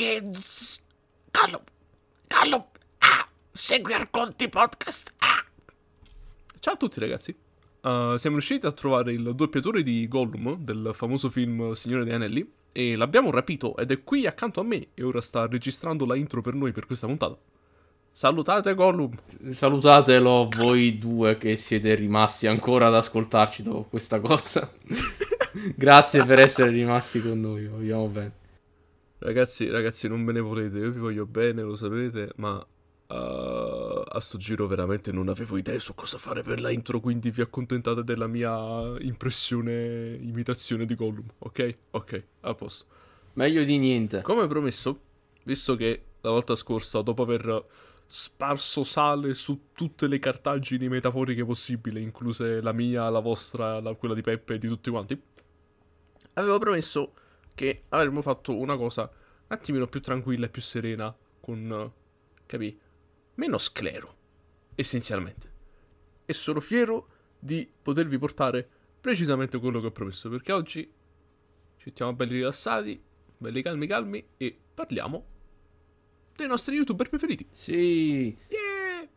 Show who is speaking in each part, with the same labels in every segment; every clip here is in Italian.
Speaker 1: Jenkins. Gollum, Gollum, ah, segui Arconti Podcast. Ah.
Speaker 2: Ciao a tutti ragazzi. Uh, siamo riusciti a trovare il doppiatore di Gollum del famoso film Signore degli Anelli e l'abbiamo rapito ed è qui accanto a me e ora sta registrando la intro per noi per questa puntata. Salutate Gollum.
Speaker 3: Salutatelo voi due che siete rimasti ancora ad ascoltarci dopo questa cosa. Grazie per essere rimasti con noi, vogliamo bene.
Speaker 2: Ragazzi, ragazzi, non me ne volete, io vi voglio bene, lo sapete, ma uh, a sto giro veramente non avevo idee su cosa fare per la intro, quindi vi accontentate della mia impressione, imitazione di Gollum, ok? Ok, a posto.
Speaker 3: Meglio di niente.
Speaker 2: Come promesso, visto che la volta scorsa, dopo aver sparso sale su tutte le cartagini metaforiche possibili, incluse la mia, la vostra, la, quella di Peppe e di tutti quanti, avevo promesso che avremmo fatto una cosa un attimino più tranquilla e più serena, con, capì, meno sclero, essenzialmente. E sono fiero di potervi portare precisamente quello che ho promesso, perché oggi ci mettiamo belli rilassati, belli calmi calmi e parliamo dei nostri youtuber preferiti.
Speaker 3: Sì.
Speaker 2: Yeah!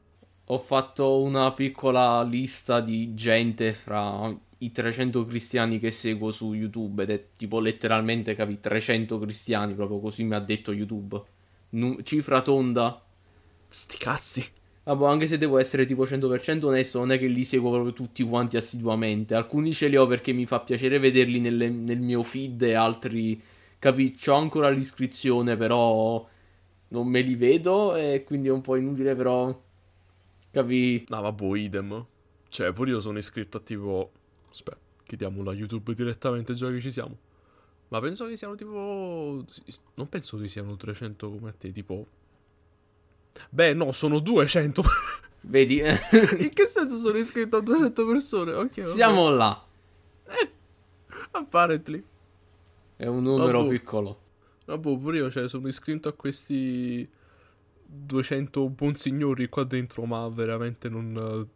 Speaker 3: Ho fatto una piccola lista di gente fra i 300 cristiani che seguo su YouTube ed è tipo letteralmente capi 300 cristiani, proprio così mi ha detto YouTube. Nu- cifra tonda.
Speaker 2: Sti cazzi.
Speaker 3: Vabbè, anche se devo essere tipo 100% onesto, non è che li seguo proprio tutti quanti assiduamente. Alcuni ce li ho perché mi fa piacere vederli nelle, nel mio feed e altri, capi, c'ho ancora l'iscrizione, però non me li vedo e quindi è un po' inutile, però, capi...
Speaker 2: No, vabbè, idem. Cioè, pure io sono iscritto a tipo Aspetta, chiediamo la YouTube direttamente già che ci siamo. Ma penso che siano tipo... Non penso che siano 300 come a te, tipo... Beh, no, sono 200.
Speaker 3: Vedi?
Speaker 2: In che senso sono iscritto a 200 persone? Ok,
Speaker 3: Siamo là.
Speaker 2: Eh, apparently.
Speaker 3: È un numero
Speaker 2: Vabbè.
Speaker 3: piccolo.
Speaker 2: Vabbè, pure io, cioè, sono iscritto a questi 200 buon signori qua dentro, ma veramente non...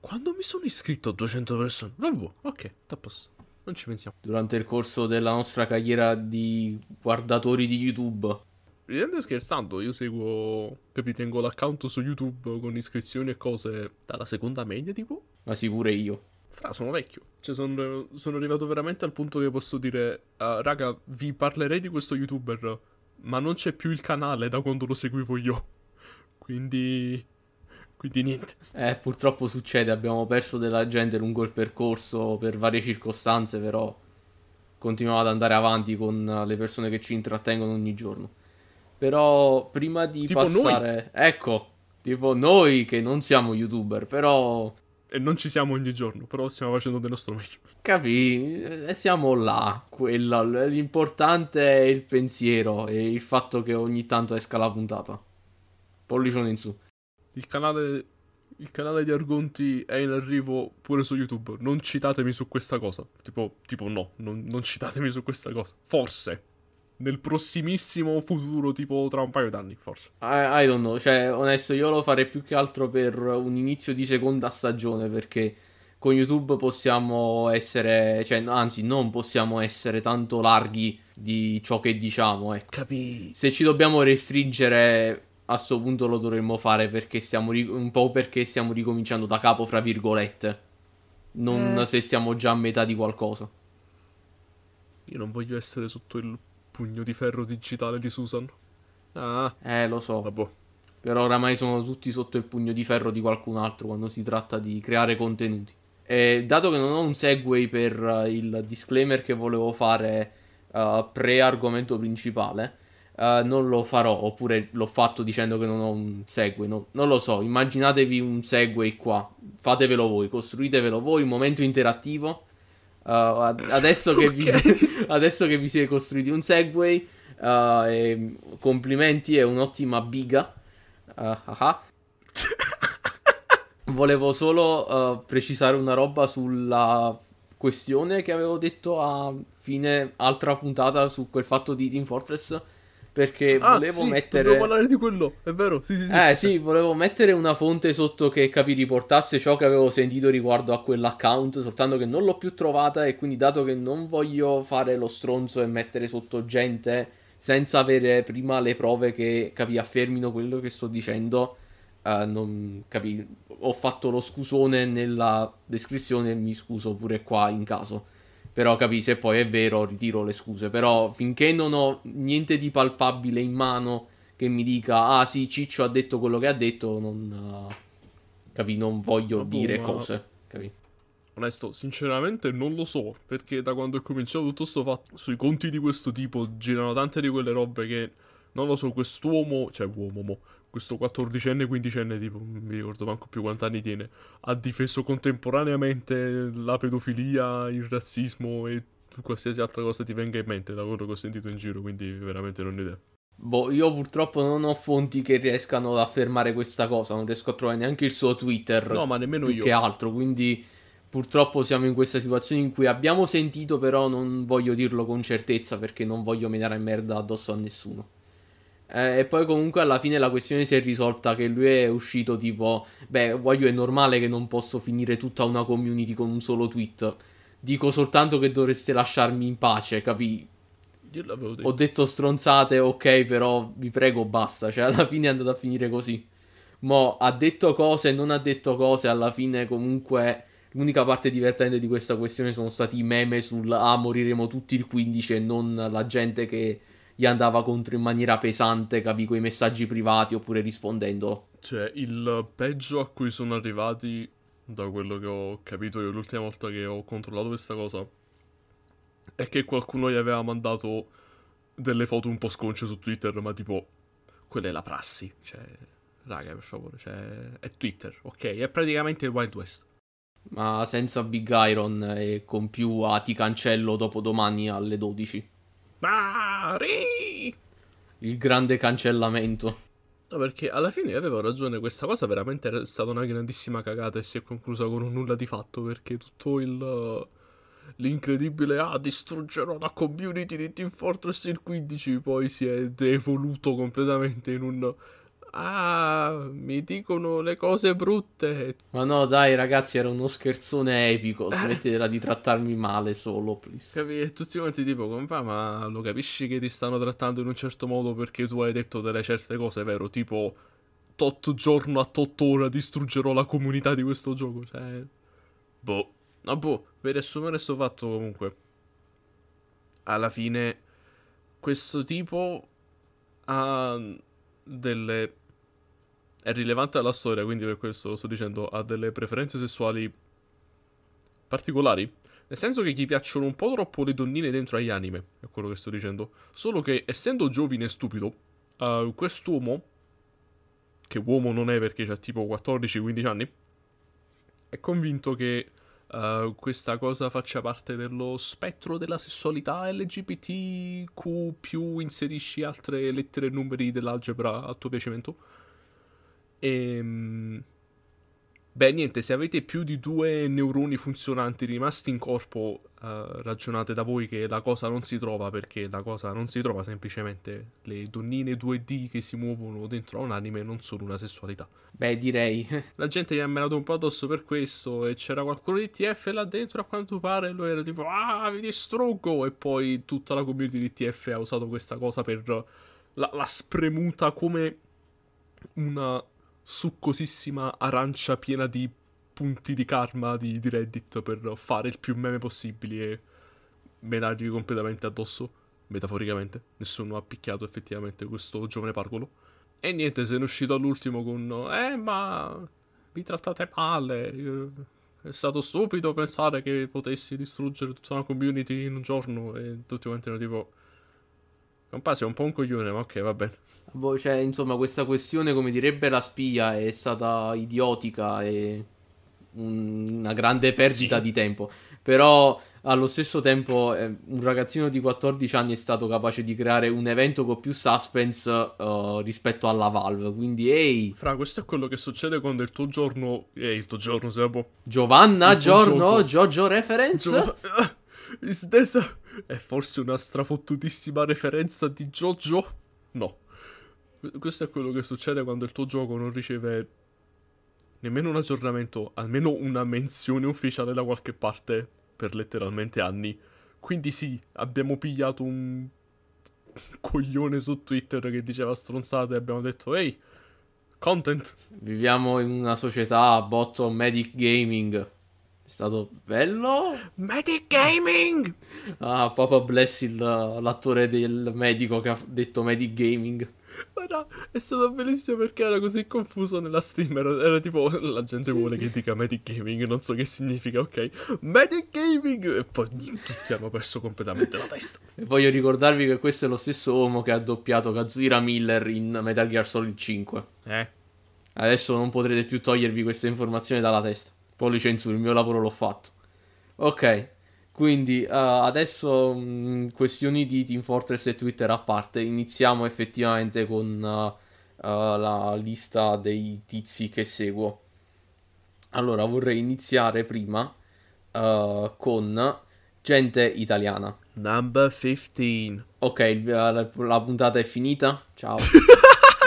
Speaker 2: Quando mi sono iscritto a 200 persone? Vabbè, ok, tapposto. Non ci pensiamo.
Speaker 3: Durante il corso della nostra carriera di guardatori di YouTube.
Speaker 2: Ridendo scherzando, io seguo, capi, tengo l'account su YouTube con iscrizioni e cose dalla seconda media, tipo.
Speaker 3: Ma sì, pure io.
Speaker 2: Fra, sono vecchio. Cioè, sono, sono arrivato veramente al punto che posso dire, uh, raga, vi parlerei di questo YouTuber, ma non c'è più il canale da quando lo seguivo io. Quindi... Quindi niente.
Speaker 3: Eh, purtroppo succede, abbiamo perso della gente lungo il percorso per varie circostanze, però continuiamo ad andare avanti con le persone che ci intrattengono ogni giorno. Però prima di
Speaker 2: Tipo
Speaker 3: passare... Ecco, tipo noi che non siamo youtuber, però...
Speaker 2: E non ci siamo ogni giorno, però stiamo facendo del nostro meglio.
Speaker 3: Capì? Eh, siamo là. Quello, l'importante è il pensiero e il fatto che ogni tanto esca la puntata. Pollicione in su.
Speaker 2: Il canale, il canale di Argonti è in arrivo pure su YouTube. Non citatemi su questa cosa. Tipo, tipo no, non, non citatemi su questa cosa. Forse. Nel prossimissimo futuro, tipo tra un paio d'anni, forse.
Speaker 3: I, I don't know, cioè, onesto, io lo farei più che altro per un inizio di seconda stagione, perché con YouTube possiamo essere, cioè, anzi, non possiamo essere tanto larghi di ciò che diciamo, ecco.
Speaker 2: Capì.
Speaker 3: Se ci dobbiamo restringere a sto punto lo dovremmo fare perché stiamo ri- un po' perché stiamo ricominciando da capo, fra virgolette. Non
Speaker 2: Eh.
Speaker 3: se siamo già a metà di qualcosa.
Speaker 2: Io non voglio essere sotto il pugno di ferro digitale di Susan. Ah,
Speaker 3: Eh, lo so.
Speaker 2: vabbè.
Speaker 3: Però oramai sono tutti sotto il pugno di ferro di qualcun altro quando si tratta di creare contenuti. E dato che non ho un segue per eh, il disclaimer che volevo fare eh, pre-argomento principale, eh, non lo farò. Oppure l'ho fatto dicendo che non ho un segue. no- non lo so. Immaginatevi un segue qua. Fatevelo voi, costruitevelo voi. Un momento interattivo. Eh, ad- adesso, che vi, adesso che vi siete costruiti un Segway, eh, e complimenti, è un'ottima biga. Ah. Volevo solo precisare una roba sulla questione che avevo detto a fine altra puntata su quel fatto di Team Fortress. Perché
Speaker 2: Ah,
Speaker 3: volevo
Speaker 2: sì,
Speaker 3: mettere.
Speaker 2: Dobbiamo parlare di quello, è vero? Sì, sì, sì.
Speaker 3: Eh sì, volevo mettere una fonte sotto che capi riportasse ciò che avevo sentito riguardo a quell'account, soltanto che non l'ho più trovata e quindi dato che non voglio fare lo stronzo e mettere sotto gente senza avere prima le prove che, capi, affermino quello che sto dicendo, eh, non, capi, ho fatto lo scusone nella descrizione e mi scuso pure qua in caso. Però capi, se poi è vero, ritiro le scuse. Però finché non ho niente di palpabile in mano che mi dica, ah sì, Ciccio ha detto quello che ha detto, non, uh, capi, non voglio
Speaker 2: Ma boh,
Speaker 3: dire
Speaker 2: ma-
Speaker 3: cose. Capi?
Speaker 2: Onesto, sinceramente non lo so, perché da quando è cominciato tutto sto fatto, sui conti di questo tipo girano tante di quelle robe che, non lo so, quest'uomo, cioè uomo, mo, questo 14enne, 15enne, tipo, non mi ricordo manco più quanti anni tiene, ha difeso contemporaneamente la pedofilia, il razzismo e qualsiasi altra cosa ti venga in mente da quello che ho sentito in giro, quindi veramente non ho idea.
Speaker 3: Boh, io purtroppo non ho fonti che riescano ad affermare questa cosa, non riesco a trovare neanche il suo Twitter.
Speaker 2: No, ma nemmeno
Speaker 3: più
Speaker 2: io.
Speaker 3: che altro, quindi purtroppo siamo in questa situazione in cui abbiamo sentito, però non voglio dirlo con certezza perché non voglio menare merda addosso a nessuno. Eh, e poi comunque alla fine la questione si è risolta che lui è uscito tipo, beh, voglio è normale che non posso finire tutta una community con un solo tweet. Dico soltanto che dovreste lasciarmi in pace, capì?
Speaker 2: Io l'avevo detto.
Speaker 3: Ho detto stronzate, ok, però vi prego, basta. Cioè, alla fine è andata a finire così. Mo ha detto cose, non ha detto cose. Alla fine, comunque, l'unica parte divertente di questa questione sono stati i meme sul ah, moriremo tutti il 15 e non la gente che gli andava contro in maniera pesante, capì, con i messaggi privati oppure rispondendo.
Speaker 2: Cioè, il peggio a cui sono arrivati, da quello che ho capito io l'ultima volta che ho controllato questa cosa, è che qualcuno gli aveva mandato delle foto un po' sconce su Twitter, ma tipo, quella è la prassi. Cioè, raga, per favore, cioè, è Twitter, ok? È praticamente il Wild West.
Speaker 3: Ma senza Big Iron e con più a ti cancello dopo domani alle 12.
Speaker 2: Mari!
Speaker 3: Il grande cancellamento.
Speaker 2: No, perché alla fine avevo ragione, questa cosa veramente era stata una grandissima cagata e si è conclusa con un nulla di fatto, perché tutto il... L'incredibile, ah, distruggerò la community di Team Fortress il 15, poi si è evoluto completamente in un... Ah, mi dicono le cose brutte.
Speaker 3: Ma no, dai, ragazzi, era uno scherzone epico. Smettetela di trattarmi male solo, please.
Speaker 2: Capi? E tutti quanti tipo, compa, ma lo capisci che ti stanno trattando in un certo modo perché tu hai detto delle certe cose, vero? Tipo, tot giorno a tot ora distruggerò la comunità di questo gioco. Cioè, boh. No, boh, per riassumere sto fatto comunque. Alla fine, questo tipo ha delle... È rilevante alla storia, quindi per questo sto dicendo, ha delle preferenze sessuali particolari. Nel senso che gli piacciono un po' troppo le donnine dentro agli anime, è quello che sto dicendo. Solo che, essendo giovine e stupido, uh, quest'uomo, che uomo non è perché ha tipo 14-15 anni, è convinto che uh, questa cosa faccia parte dello spettro della sessualità LGBTQ, inserisci altre lettere e numeri dell'algebra a tuo piacimento. Ehm... Beh, niente, se avete più di due neuroni funzionanti rimasti in corpo, eh, ragionate da voi che la cosa non si trova perché la cosa non si trova semplicemente. Le donnine 2D che si muovono dentro a un anime non sono una sessualità.
Speaker 3: Beh, direi.
Speaker 2: La gente gli ha menato un po' addosso per questo e c'era qualcuno di TF là dentro a quanto pare e lui era tipo ah vi distruggo e poi tutta la community di TF ha usato questa cosa per la, la spremuta come una succosissima arancia piena di punti di karma di, di Reddit per fare il più meme possibili e menargli completamente addosso, metaforicamente. Nessuno ha picchiato effettivamente questo giovane pargolo. E niente, se ne è uscito all'ultimo con Eh, ma vi trattate male. eh, È stato stupido pensare che potessi distruggere tutta una community in un giorno. E tutti quanti erano tipo. Compa, sei un po' un coglione, ma ok, va bene.
Speaker 3: Boh, cioè, insomma, questa questione, come direbbe la spia, è stata idiotica e un- una grande perdita
Speaker 2: Sì.
Speaker 3: di tempo. Però, allo stesso tempo, eh, un ragazzino di 14 anni è stato capace di creare un evento con più suspense eh, rispetto alla Valve. Quindi, ehi,
Speaker 2: Fra, questo è quello che succede quando il tuo giorno. Eh, il tuo giorno, Sebo.
Speaker 3: Giovanna,
Speaker 2: Il
Speaker 3: giorno. Jojo Reference.
Speaker 2: Gio- Is this a- È forse una strafottutissima referenza di JoJo? No. Que- Questo è quello che succede quando il tuo gioco non riceve nemmeno un aggiornamento, almeno una menzione ufficiale da qualche parte per letteralmente anni. Quindi sì, abbiamo pigliato un coglione su Twitter che diceva stronzate e abbiamo detto ehi, content.
Speaker 3: Viviamo in una società botto medic gaming. È stato bello.
Speaker 1: Medic Gaming!
Speaker 3: Ah, Papa bless il- l'attore del medico che ha detto medic gaming.
Speaker 2: Ma no, è stato bellissimo perché era così confuso nella Steam. Era, era tipo la gente vuole che dica Medic Gaming, non so che significa, ok? Medic Gaming! E poi tutti hanno perso completamente la testa.
Speaker 3: E voglio ricordarvi che questo è lo stesso uomo che ha doppiato Kazuhira Miller in Metal Gear Solid 5.
Speaker 2: Eh.
Speaker 3: Adesso non potrete più togliervi questa informazione dalla testa. Poi li censuro, il mio lavoro l'ho fatto. Ok, quindi eh, adesso mh, questioni di Team Fortress e Twitter a parte, iniziamo effettivamente con eh, eh, la lista dei tizi che seguo. Allora, vorrei iniziare prima con gente italiana.
Speaker 2: Number 15.
Speaker 3: Ok, il- la, la puntata è finita. Ciao.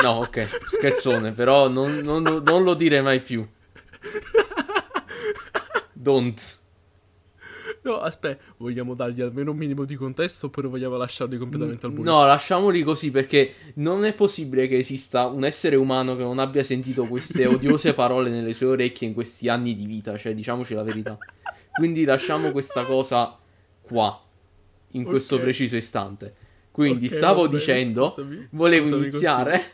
Speaker 3: No, ok, scherzone, però non, non- non lo dire mai più. Don't.
Speaker 2: No, aspetta, vogliamo dargli almeno un minimo di contesto oppure vogliamo lasciarli completamente al buio?
Speaker 3: No, lasciamoli così perché non è possibile che esista un essere umano che non abbia sentito queste odiose parole nelle sue orecchie in questi anni di vita, cioè diciamoci la verità. Quindi lasciamo questa cosa qua, in questo
Speaker 2: Ok.
Speaker 3: preciso istante. Quindi
Speaker 2: Ok,
Speaker 3: stavo
Speaker 2: va bene,
Speaker 3: dicendo,
Speaker 2: scusami.
Speaker 3: volevo
Speaker 2: Scusami,
Speaker 3: iniziare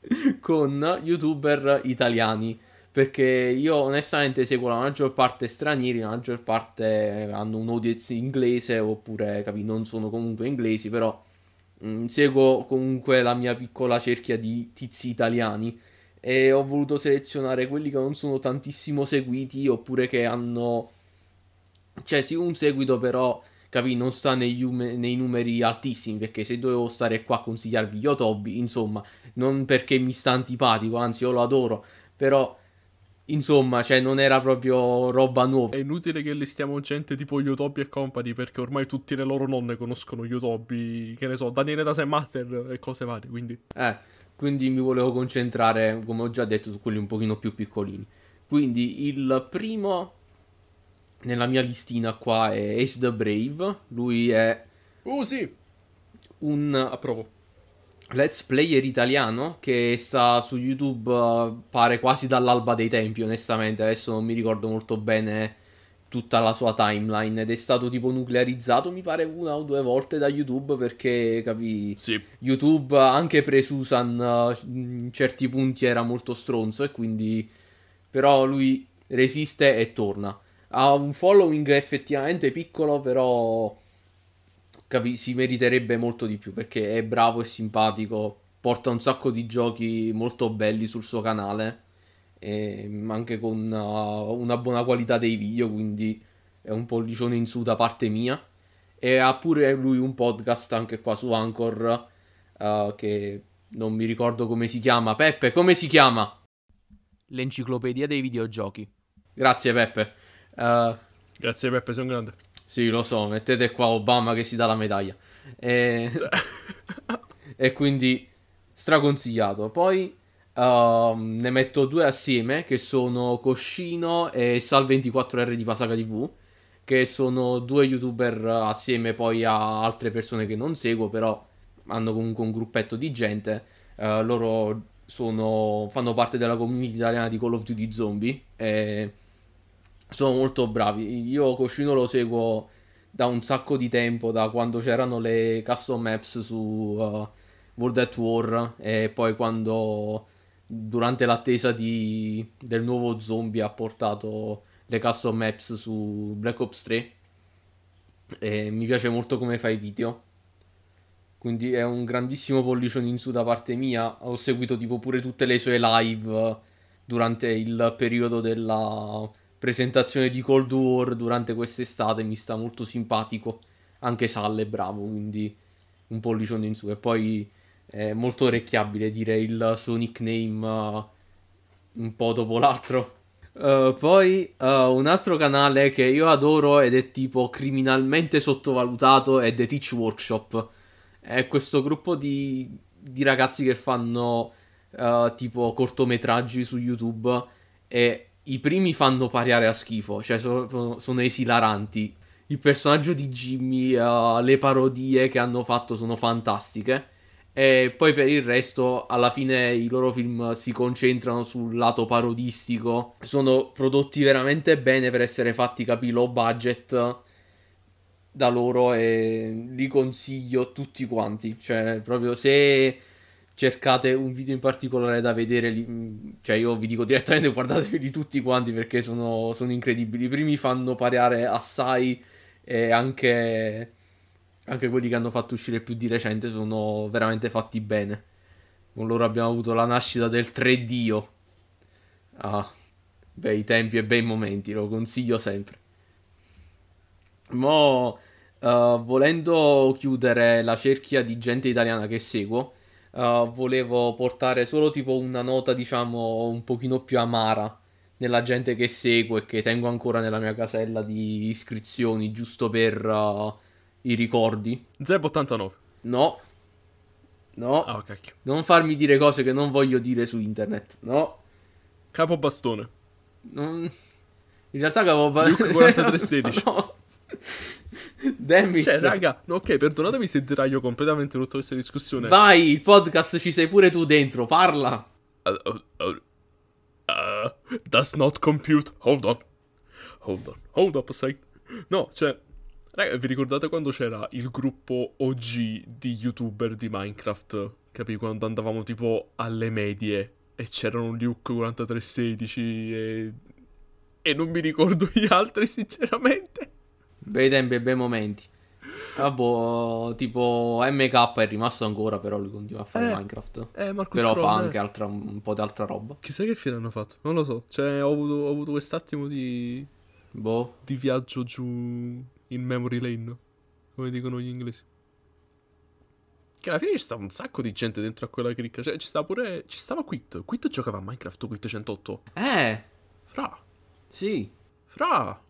Speaker 3: con youtuber italiani. Perché io onestamente seguo la maggior parte stranieri, la maggior parte hanno un audience inglese oppure capi, non sono comunque inglesi, però mm, seguo comunque la mia piccola cerchia di tizi italiani e ho voluto selezionare quelli che non sono tantissimo seguiti oppure che hanno cioè sì un seguito però capi non sta negli ume- nei numeri altissimi perché se dovevo stare qua a consigliarvi Yotobi insomma non perché mi sta antipatico anzi io lo adoro però insomma cioè non era proprio roba nuova
Speaker 2: È inutile che listiamo gente tipo Yotobi e Company perché ormai tutte le loro nonne conoscono Yotobi, che ne so, Daniele da Matter e cose varie, quindi...
Speaker 3: Eh, quindi mi volevo concentrare, come ho già detto, su quelli un pochino più piccolini. Quindi il primo nella mia listina qua è Ace the Brave. Lui è
Speaker 2: Uh sì,
Speaker 3: un
Speaker 2: approvo.
Speaker 3: Let's player italiano che sta su YouTube, eh, pare quasi dall'alba dei tempi, onestamente. Adesso non mi ricordo molto bene tutta la sua timeline ed è stato tipo nuclearizzato, mi pare una o due volte da YouTube perché, capi,
Speaker 2: Sì,
Speaker 3: YouTube anche pre-Susan eh, in certi punti era molto stronzo e quindi però lui resiste e torna. Ha un following effettivamente piccolo, però capi- si meriterebbe molto di più perché è bravo e simpatico, porta un sacco di giochi molto belli sul suo canale e anche con uh, una buona qualità dei video, quindi è un pollicione in su da parte mia. E ha pure lui un podcast anche qua su Anchor uh, che non mi ricordo come si chiama. Peppe, come si chiama? L'enciclopedia dei videogiochi. Grazie Peppe. Uh,
Speaker 2: grazie Peppe, sei un grande.
Speaker 3: Sì, lo so, mettete qua Obama che si dà la medaglia. E, e quindi straconsigliato. Poi ehm, ne metto due assieme che sono Coscino e Sal24R di Pasaga TV. Che sono due youtuber assieme poi a altre persone che non seguo, però hanno comunque un gruppetto di gente. Eh, loro sono, fanno parte della community italiana di Call of Duty Zombie. E sono molto bravi. Io Coscino lo seguo da un sacco di tempo, da quando c'erano le custom maps su uh, World at War e poi quando durante l'attesa di- del nuovo zombie ha portato le custom maps su Black Ops 3 e mi piace molto come fa i video. Quindi è un grandissimo pollicione in su da parte mia. Ho seguito tipo pure tutte le sue live durante il periodo della presentazione di Cold War durante quest'estate. Mi sta molto simpatico. Anche Sal è bravo, quindi un pollicione in su. E poi è molto orecchiabile dire il suo nickname uh, un po' dopo l'altro. Uh, poi uh, un altro canale che io adoro ed è tipo criminalmente sottovalutato è The Teach Workshop. È questo gruppo di, di ragazzi che fanno tipo cortometraggi su YouTube e i primi fanno pariare a schifo, cioè sono, sono esilaranti. il personaggio di Jimmy, uh, le parodie che hanno fatto sono fantastiche. E poi per il resto, alla fine i loro film si concentrano sul lato parodistico. Sono prodotti veramente bene per essere fatti, capi, low budget da loro e li consiglio tutti quanti. Cioè, proprio se cercate un video in particolare da vedere, li, cioè io vi dico direttamente guardatevi tutti quanti perché sono, sono incredibili. I primi fanno pariare assai e anche, anche quelli che hanno fatto uscire più di recente sono veramente fatti bene. Con loro abbiamo avuto la nascita del 3Dio. Ah, bei tempi e bei momenti, lo consiglio sempre. Mo, uh, volendo chiudere la cerchia di gente italiana che seguo, uh, volevo portare solo tipo una nota, diciamo, un pochino più amara nella gente che seguo e che tengo ancora nella mia casella di iscrizioni, giusto per uh, i ricordi.
Speaker 2: Zeb89.
Speaker 3: No. No.
Speaker 2: Ah, cacchio.
Speaker 3: Non farmi dire cose che non voglio dire su internet. No.
Speaker 2: Capo bastone.
Speaker 3: Non... In realtà capo
Speaker 2: Luke 4316.
Speaker 3: no. Damn it.
Speaker 2: Cioè, raga, no, ok, perdonatemi se deraglio completamente tutta questa discussione.
Speaker 3: Vai, il podcast ci sei pure tu dentro, parla.
Speaker 2: Uh, uh, uh, does not compute. Hold on. Hold on. Hold up a second. No, cioè, raga, vi ricordate quando c'era il gruppo OG di youtuber di Minecraft? Capì? Quando andavamo tipo alle medie e c'erano Luke 4316 e... E non mi ricordo gli altri, sinceramente.
Speaker 3: Bei tempi e bei momenti. Vabbè, tipo MK è rimasto ancora, però lui continua a fare
Speaker 2: Eh,
Speaker 3: Minecraft.
Speaker 2: Eh, Marco
Speaker 3: Però
Speaker 2: Scroll,
Speaker 3: fa
Speaker 2: eh.
Speaker 3: anche altra- un po' di altra roba.
Speaker 2: Chissà che fine hanno fatto. Non lo so. Cioè, ho avuto, ho avuto quest'attimo di...
Speaker 3: Boh.
Speaker 2: di viaggio giù in memory lane, come dicono gli inglesi. Che alla fine ci stava un sacco di gente dentro a quella cricca. Cioè, ci stava pure. Ci stava Quit. Quit giocava a Minecraft Quit 108.
Speaker 3: Eh,
Speaker 2: Fra.
Speaker 3: sì.
Speaker 2: Fra.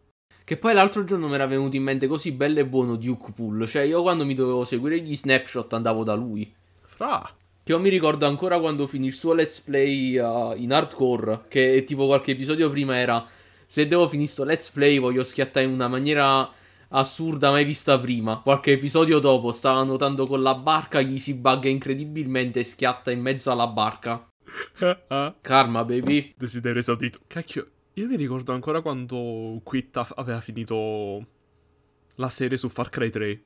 Speaker 3: Che poi l'altro giorno mi era venuto in mente così bello e buono Duke Pool. Cioè, io quando mi dovevo seguire gli snapshot andavo da lui.
Speaker 2: Fra.
Speaker 3: Che io mi ricordo ancora quando finì il suo let's play uh, in hardcore. Che tipo qualche episodio prima era. Se devo finire sto let's play, voglio schiattare in una maniera assurda mai vista prima. Qualche episodio dopo stava nuotando con la barca, gli si bugga incredibilmente e schiatta in mezzo alla barca. Karma, baby.
Speaker 2: Desiderio esaudito. Cacchio. Io mi ricordo ancora quando Quit aveva finito la serie su Far Cry 3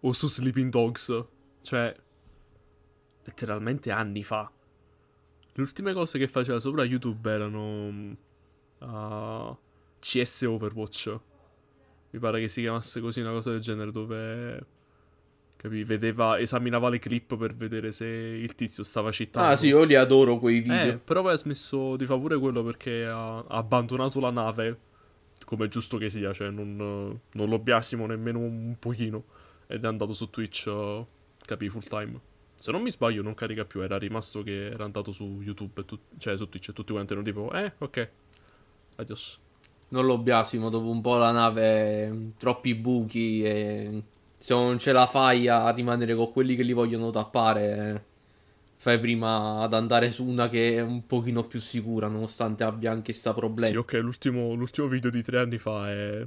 Speaker 2: o su Sleeping Dogs. Cioè, letteralmente anni fa. Le ultime cose che faceva sopra YouTube erano mm, uh, CS Overwatch. Mi pare che si chiamasse così una cosa del genere dove capì, vedeva, esaminava le clip per vedere se il tizio stava citando.
Speaker 3: Ah, sì, io li adoro quei
Speaker 2: Eh,
Speaker 3: video.
Speaker 2: però poi ha smesso di fare pure quello perché ha, ha abbandonato la nave, come è giusto che sia, cioè non, non lo biasimo nemmeno un pochino, ed è andato su Twitch, uh, capì, full time. Se non mi sbaglio non carica più, era rimasto che era andato su YouTube, tut- cioè su Twitch e tutti quanti erano tipo, eh, ok, adios.
Speaker 3: Non lo biasimo, dopo un po' la nave, troppi buchi e se non ce la fai a rimanere con quelli che li vogliono tappare, fai prima ad andare su una che è un pochino più sicura, nonostante abbia anche sta problemi.
Speaker 2: Sì, ok, l'ultimo, l'ultimo video di tre anni fa è...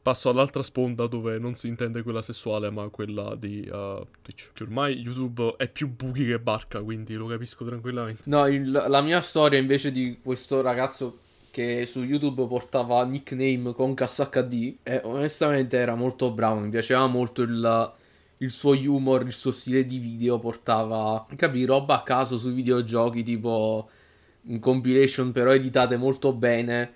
Speaker 2: Passo all'altra sponda dove non si intende quella sessuale, ma quella di uh, Twitch. Che ormai YouTube è più buchi che barca, quindi lo capisco tranquillamente.
Speaker 3: No, il- la mia storia invece di questo ragazzo che su YouTube portava nickname con HD, e onestamente era molto bravo, mi piaceva molto il, il suo humor, il suo stile di video, portava, capì, roba a caso sui videogiochi, tipo compilation però editate molto bene.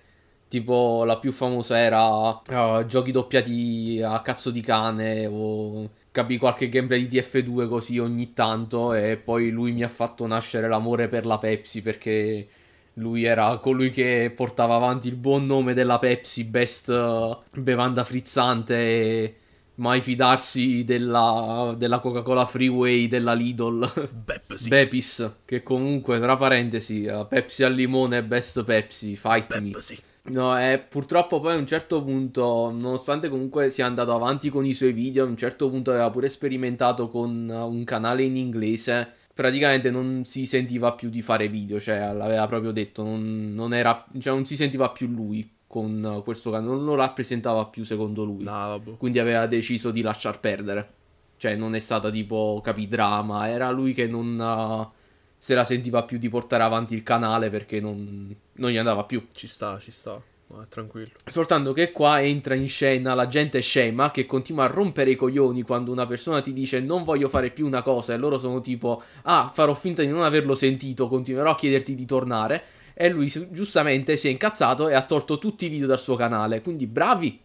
Speaker 3: Tipo la più famosa era eh, giochi doppiati a cazzo di cane o capì qualche gameplay di TF2 così ogni tanto e poi lui mi ha fatto nascere l'amore per la Pepsi perché lui era colui che portava avanti il buon nome della Pepsi, best eh, bevanda frizzante e mai fidarsi della, della Coca-Cola Freeway, della Lidl.
Speaker 2: Beppe,
Speaker 3: Bepis, che comunque tra parentesi, eh, Pepsi al limone, best Pepsi, fight me.
Speaker 2: sì.
Speaker 3: No, e purtroppo poi a un certo punto, nonostante comunque sia andato avanti con i suoi video, a un certo punto aveva pure sperimentato con un canale in inglese. Praticamente non si sentiva più di fare video, cioè l'aveva proprio detto, non, non era, cioè non si sentiva più lui con questo canale, non lo rappresentava più secondo lui.
Speaker 2: No.
Speaker 3: Quindi aveva deciso di lasciar perdere. Cioè, non è stata tipo capidrama, era lui che non uh, se la sentiva più di portare avanti il canale perché non, non gli andava più.
Speaker 2: Ci sta, ci sta. Ma tranquillo.
Speaker 3: Soltanto che qua entra in scena la gente scema che continua a rompere i coglioni quando una persona ti dice non voglio fare più una cosa e loro sono tipo ah farò finta di non averlo sentito, continuerò a chiederti di tornare e lui giustamente si è incazzato e ha tolto tutti i video dal suo canale. Quindi bravi!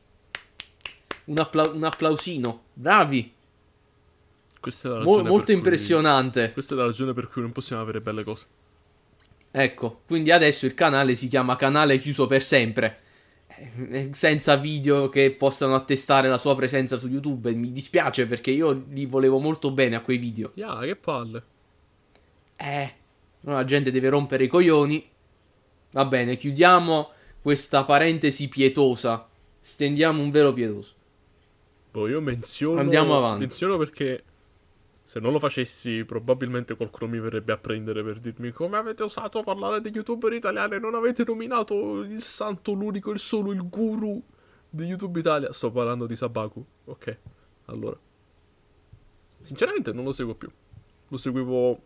Speaker 3: Un, appla- un applausino, bravi!
Speaker 2: Questa è la
Speaker 3: Mo-
Speaker 2: ragione per
Speaker 3: molto
Speaker 2: cui-
Speaker 3: impressionante.
Speaker 2: Questa è la ragione per cui non possiamo avere belle cose.
Speaker 3: Ecco, quindi adesso il canale si chiama canale chiuso per sempre. Eh, Senza video che possano attestare la sua presenza su YouTube. Mi dispiace perché io li volevo molto bene a quei video.
Speaker 2: Ya, che palle.
Speaker 3: Eh, la gente deve rompere i coglioni. Va bene, chiudiamo questa parentesi pietosa. Stendiamo un velo pietoso.
Speaker 2: Boh, io menziono.
Speaker 3: Andiamo avanti.
Speaker 2: Menziono perché. Se non lo facessi, probabilmente qualcuno mi verrebbe a prendere per dirmi come avete osato parlare di youtuber italiani e non avete nominato il santo, l'unico, il solo, il guru di YouTube Italia. Sto parlando di Sabaku. Ok, allora. Sinceramente non lo seguo più. Lo seguivo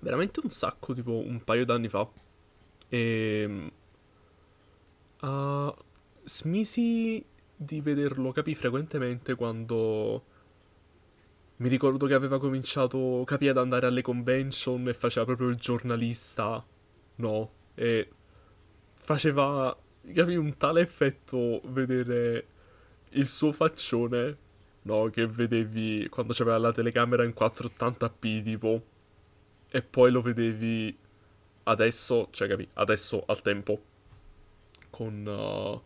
Speaker 2: veramente un sacco, tipo un paio d'anni fa. E... ah, smisi di vederlo, capì, frequentemente quando... Mi ricordo che aveva cominciato, capì, ad andare alle convention e faceva proprio il giornalista, no? E faceva, capì, un tale effetto vedere il suo faccione, no? Che vedevi quando c'aveva la telecamera in 480p, tipo, e poi lo vedevi adesso, cioè, capì, adesso al tempo, con... uh,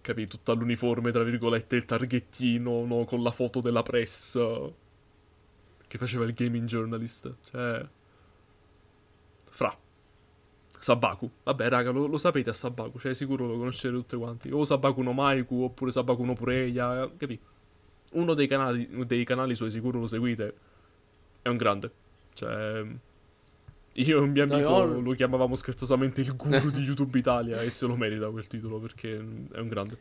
Speaker 2: capì, tutta l'uniforme, tra virgolette, il targhettino, no, con la foto della press, che faceva il gaming journalist, cioè... Fra. Sabaku. Vabbè, raga, lo, lo sapete a Sabaku, cioè sicuro lo conoscete tutti quanti. O Sabaku no Maiku, oppure Sabaku no Pureia, capì? Uno dei canali, dei canali suoi sicuro lo seguite. È un grande. Cioè... Io e un mio
Speaker 3: No,
Speaker 2: amico
Speaker 3: io-
Speaker 2: lo chiamavamo scherzosamente il guru di YouTube Italia e se lo merita quel titolo perché è un grande.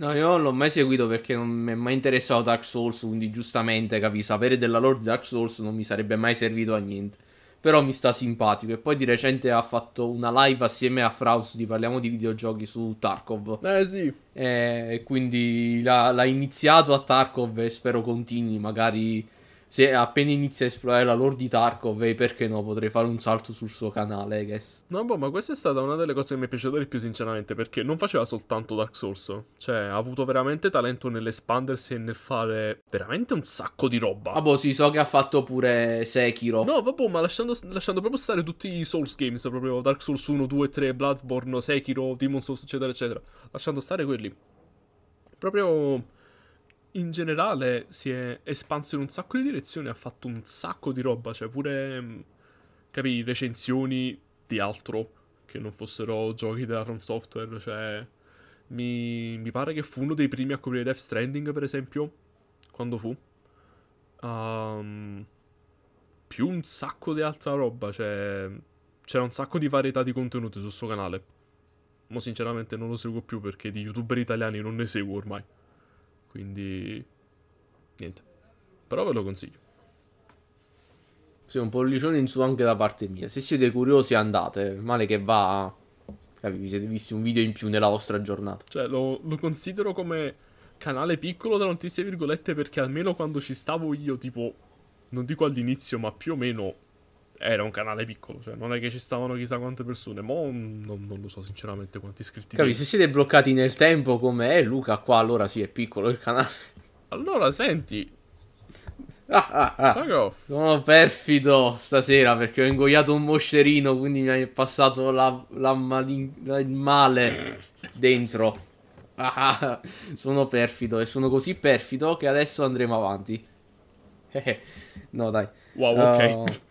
Speaker 3: No, io non l'ho mai seguito perché non mi è mai interessato Dark Souls, quindi giustamente, capi, sapere della lore di Dark Souls non mi sarebbe mai servito a niente. Però mi sta simpatico e poi di recente ha fatto una live assieme a Fraus di Parliamo di videogiochi su Tarkov.
Speaker 2: Eh sì,
Speaker 3: E quindi l'ha, l'ha iniziato a Tarkov e spero continui, magari se appena inizia a esplorare la lore di Tarkov, e perché no, potrei fare un salto sul suo canale, I guess.
Speaker 2: No, boh, ma questa è stata una delle cose che mi è piaciuta di più, sinceramente, perché non faceva soltanto Dark Souls. Cioè, ha avuto veramente talento nell'espandersi e nel fare veramente un sacco di roba.
Speaker 3: Ah boh, sì, so che ha fatto pure Sekiro.
Speaker 2: No, vabbè, ma lasciando, lasciando proprio stare tutti i Souls games, proprio Dark Souls 1, 2, 3, Bloodborne, Sekiro, Demon Souls, eccetera, eccetera. Lasciando stare quelli. Proprio in generale si è espanso in un sacco di direzioni, ha fatto un sacco di roba, cioè pure, mh, capì, recensioni di altro che non fossero giochi della From Software, cioè mi, mi pare che fu uno dei primi a coprire Death Stranding, per esempio, quando fu. Ehm, più un sacco di altra roba, cioè c'era un sacco di varietà di contenuti sul suo canale. Ma sinceramente non lo seguo più perché di youtuber italiani non ne seguo ormai. Quindi niente. Però ve lo consiglio.
Speaker 3: Sì, un pollicione in su anche da parte mia. Se siete curiosi andate, male che va. Capi, vi siete visti un video in più nella vostra giornata.
Speaker 2: Cioè lo, lo considero come canale piccolo tra tantissime virgolette perché almeno quando ci stavo io, tipo, non dico all'inizio, ma più o meno era un canale piccolo. Cioè non è che ci stavano chissà quante persone. Ma non, non lo so sinceramente quanti iscritti.
Speaker 3: Capi, se siete bloccati nel tempo come è Luca qua, allora sì, è piccolo il canale.
Speaker 2: Allora senti,
Speaker 3: Ah, ah, ah. Sono perfido stasera perché ho ingoiato un moscerino, quindi mi è passato la, la malin- la- il male dentro. Ah, ah, sono perfido e sono così perfido che adesso andremo avanti. Eh, no, dai.
Speaker 2: Wow, ok.
Speaker 3: Uh,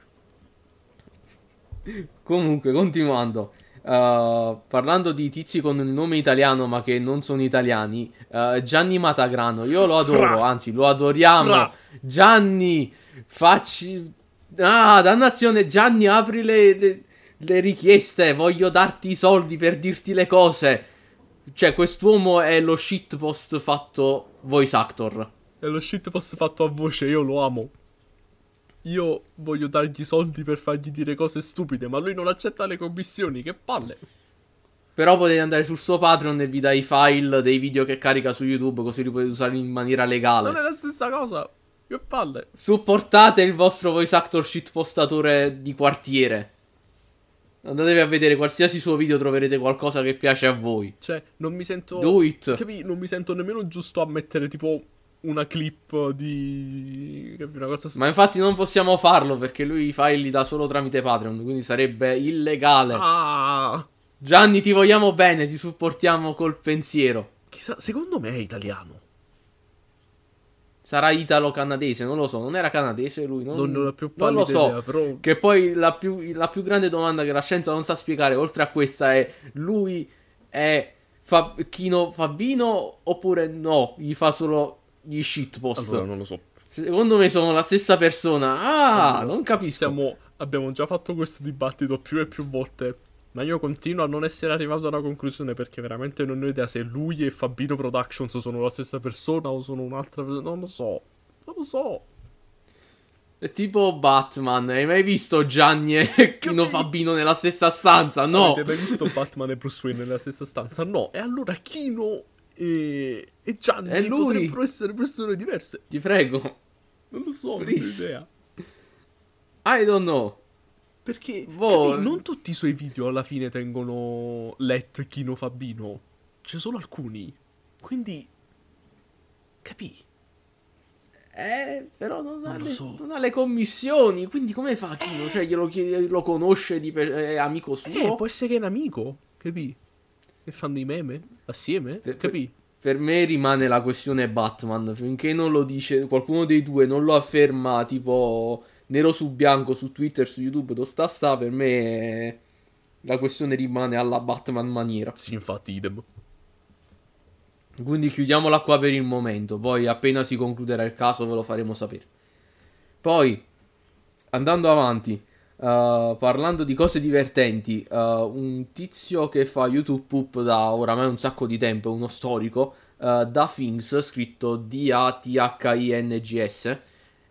Speaker 3: comunque, continuando. Uh, parlando di tizi con il nome italiano ma che non sono italiani, uh, Gianni Matagrano, io lo adoro,
Speaker 2: Fra.
Speaker 3: anzi lo adoriamo.
Speaker 2: Fra.
Speaker 3: Gianni, facci... Ah, dannazione, Gianni, apri le, le- le richieste, voglio darti i soldi per dirti le cose. Cioè, quest'uomo è lo shitpost fatto voice actor.
Speaker 2: È lo shitpost fatto a voce, io lo amo. Io voglio dargli soldi per fargli dire cose stupide, ma lui non accetta le commissioni, che palle.
Speaker 3: Però potete andare sul suo Patreon e vi dà i file dei video che carica su YouTube, così li potete usare in maniera legale.
Speaker 2: Non è la stessa cosa. Che palle.
Speaker 3: Supportate il vostro voice actor shitpostatore di quartiere. Andatevi a vedere qualsiasi suo video, troverete qualcosa che piace a voi.
Speaker 2: Cioè, non mi sento...
Speaker 3: Do it.
Speaker 2: Capi? Non mi sento nemmeno giusto a mettere tipo una clip di... Una cosa...
Speaker 3: Ma infatti non possiamo farlo perché lui i file li dà solo tramite Patreon, quindi sarebbe illegale.
Speaker 2: Ah!
Speaker 3: Gianni, ti vogliamo bene, ti supportiamo col pensiero.
Speaker 2: Chissà, secondo me è italiano.
Speaker 3: Sarà italo-canadese, non lo so, non era canadese lui, non,
Speaker 2: Non, non ho più
Speaker 3: non lo so.
Speaker 2: idea, però...
Speaker 3: Che poi la più, la più grande domanda che la scienza non sa spiegare, oltre a questa, è lui è Fa- Chino Fabino oppure no? Gli fa solo gli shitpost.
Speaker 2: Allora, non lo so.
Speaker 3: Secondo me sono la stessa persona. Ah,
Speaker 2: Allora,
Speaker 3: non capisco.
Speaker 2: Siamo, abbiamo già fatto questo dibattito più e più volte. Ma io continuo a non essere arrivato a una conclusione perché veramente non ho idea se lui e Fabino Productions sono la stessa persona o sono un'altra persona. Non lo so. Non lo so.
Speaker 3: È tipo Batman. Hai mai visto Gianni e Chino Fabino nella stessa stanza? No.
Speaker 2: Avete mai visto Batman e Bruce Wayne nella stessa stanza? No. E allora Kino e, e Gianni
Speaker 3: È lui.
Speaker 2: potrebbero essere persone diverse.
Speaker 3: Ti prego.
Speaker 2: Non lo so, non ho
Speaker 3: Please.
Speaker 2: idea.
Speaker 3: I don't know.
Speaker 2: Perché
Speaker 3: Boh.
Speaker 2: capi, non tutti i suoi video alla fine tengono let Kino Fabino. C'è solo alcuni. Quindi capì?
Speaker 3: Eh, però non, ha
Speaker 2: Non lo
Speaker 3: le,
Speaker 2: so.
Speaker 3: non ha le commissioni. Quindi come fa Chino? Cioè, glielo chiede, lo conosce di è amico suo?
Speaker 2: Eh, può essere che è un amico, capì? E fanno i meme assieme,
Speaker 3: Per-
Speaker 2: capì?
Speaker 3: Per me rimane la questione Batman. Finché non lo dice, qualcuno dei due non lo afferma tipo nero su bianco su Twitter, su YouTube, dove sta sta, per me la questione rimane alla Batman maniera.
Speaker 2: Sì, infatti, idem.
Speaker 3: Quindi chiudiamola qua per il momento. Poi appena si concluderà il caso ve lo faremo sapere. Poi, andando avanti, eh, parlando di cose divertenti, eh, un tizio che fa YouTube Poop da oramai un sacco di tempo, uno storico, eh, da Things, scritto D-A-T-H-I-N-G-S,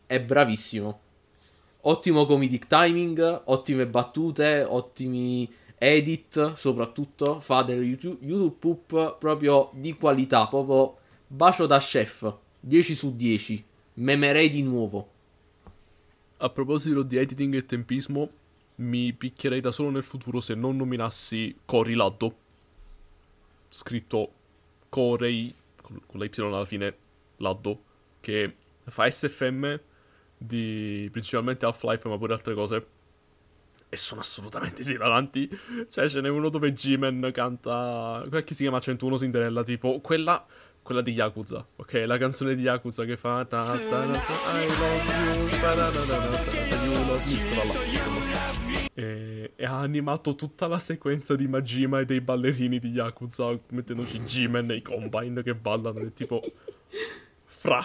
Speaker 3: è bravissimo. Ottimo comedic timing, ottime battute, ottimi edit, soprattutto fa del YouTube, YouTube Poop proprio di qualità, proprio bacio da chef, 10 su 10, memerei di nuovo.
Speaker 2: A proposito di editing e tempismo, mi picchierei da solo nel futuro se non nominassi Cory Laddo. Scritto Corey, con con la Y alla fine, Laddo, che fa SFM di principalmente Half-Life, ma pure altre cose. E sono assolutamente esilaranti. Cioè, ce n'è uno dove G-Man canta. Quella che si chiama 101 Cinderella, tipo quella. Quella di Yakuza, ok? La canzone di Yakuza che fa. Ta, ta, ta, ta, I ta, ta, ta, you love me. E, e ha animato tutta la sequenza di Majima e dei ballerini di Yakuza, mettendoci G-Man nei combine che ballano. E tipo. Fra.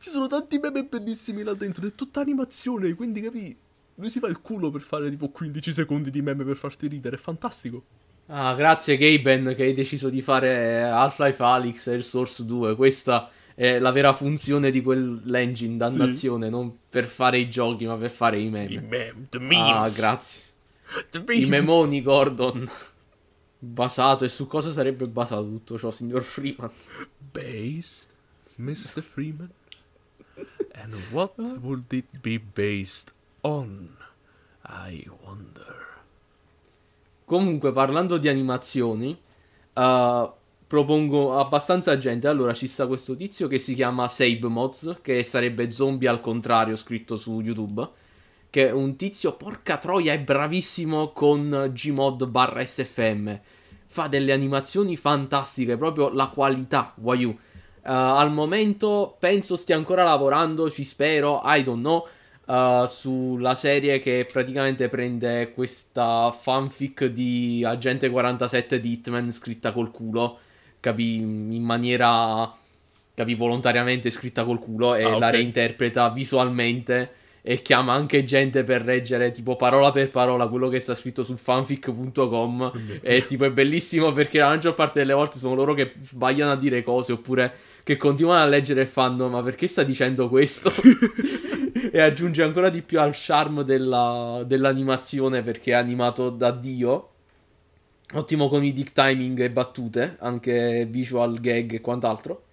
Speaker 2: Ci sono tanti meme bellissimi là dentro, è tutta animazione, quindi capi? Lui si fa il culo per fare tipo 15 secondi di meme per farti ridere, è fantastico.
Speaker 3: Ah, grazie Gaben che hai deciso di fare Half-Life Alyx e il Source 2, questa è la vera funzione di quell'engine, dannazione, non per fare i giochi ma per fare i
Speaker 2: I
Speaker 3: meme.
Speaker 2: meme, the
Speaker 3: Ah,
Speaker 2: memes.
Speaker 3: grazie.
Speaker 2: the
Speaker 3: I
Speaker 2: memes.
Speaker 3: memoni, Gordon. Basato, e su cosa sarebbe basato tutto ciò, signor Freeman?
Speaker 2: Based, Mr. Freeman. And what would it be based on? I wonder.
Speaker 3: Comunque, parlando di animazioni, eh, propongo abbastanza gente. Allora, ci sta questo tizio che si chiama Sabe Mods, che sarebbe zombie al contrario, scritto su YouTube. Che è un tizio, porca troia, è bravissimo con Gmod barra SFM. Fa delle animazioni fantastiche, proprio la qualità, Wayu. Eh, al momento penso stia ancora lavorando, ci spero, I don't know. Uh, sulla serie che praticamente prende questa fanfic di Agente 47 di Hitman scritta col culo, capi, in maniera, capi, volontariamente scritta col culo e
Speaker 2: Ah,
Speaker 3: la
Speaker 2: ok.
Speaker 3: reinterpreta visualmente e chiama anche gente per leggere tipo parola per parola quello che sta scritto su fanfic.com e tipo è bellissimo perché la maggior parte delle volte sono loro che sbagliano a dire cose oppure che continuano a leggere e fanno ma perché sta dicendo questo? e aggiunge ancora di più al charme della, dell'animazione perché è animato da Dio. Ottimo comedic timing e battute, anche visual gag e quant'altro.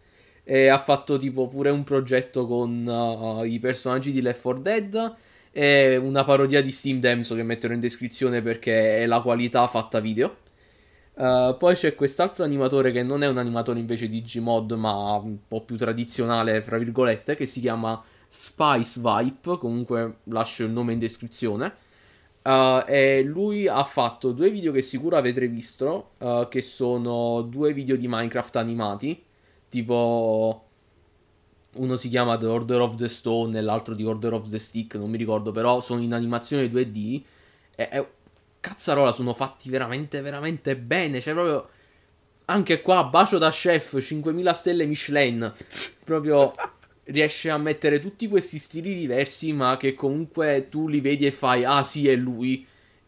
Speaker 3: E ha fatto tipo pure un progetto con uh, i personaggi di Left 4 Dead e una parodia di Steam Damso che metterò in descrizione perché è la qualità fatta video. Uh, poi c'è quest'altro animatore che non è un animatore invece di Gmod ma un po' più tradizionale, fra virgolette, che si chiama Spice Vibe, comunque lascio il nome in descrizione. Uh, e lui ha fatto due video che sicuro avete visto, uh, che sono due video di Minecraft animati, tipo uno si chiama The Order of the Stone e l'altro di Order of the Stick, non mi ricordo, però sono in animazione 2D e, e cazzarola sono fatti veramente veramente bene, cioè proprio anche qua bacio da chef 5000 stelle Michelin, proprio riesce a mettere tutti questi stili diversi, ma che comunque tu li vedi e fai, ah sì, è lui.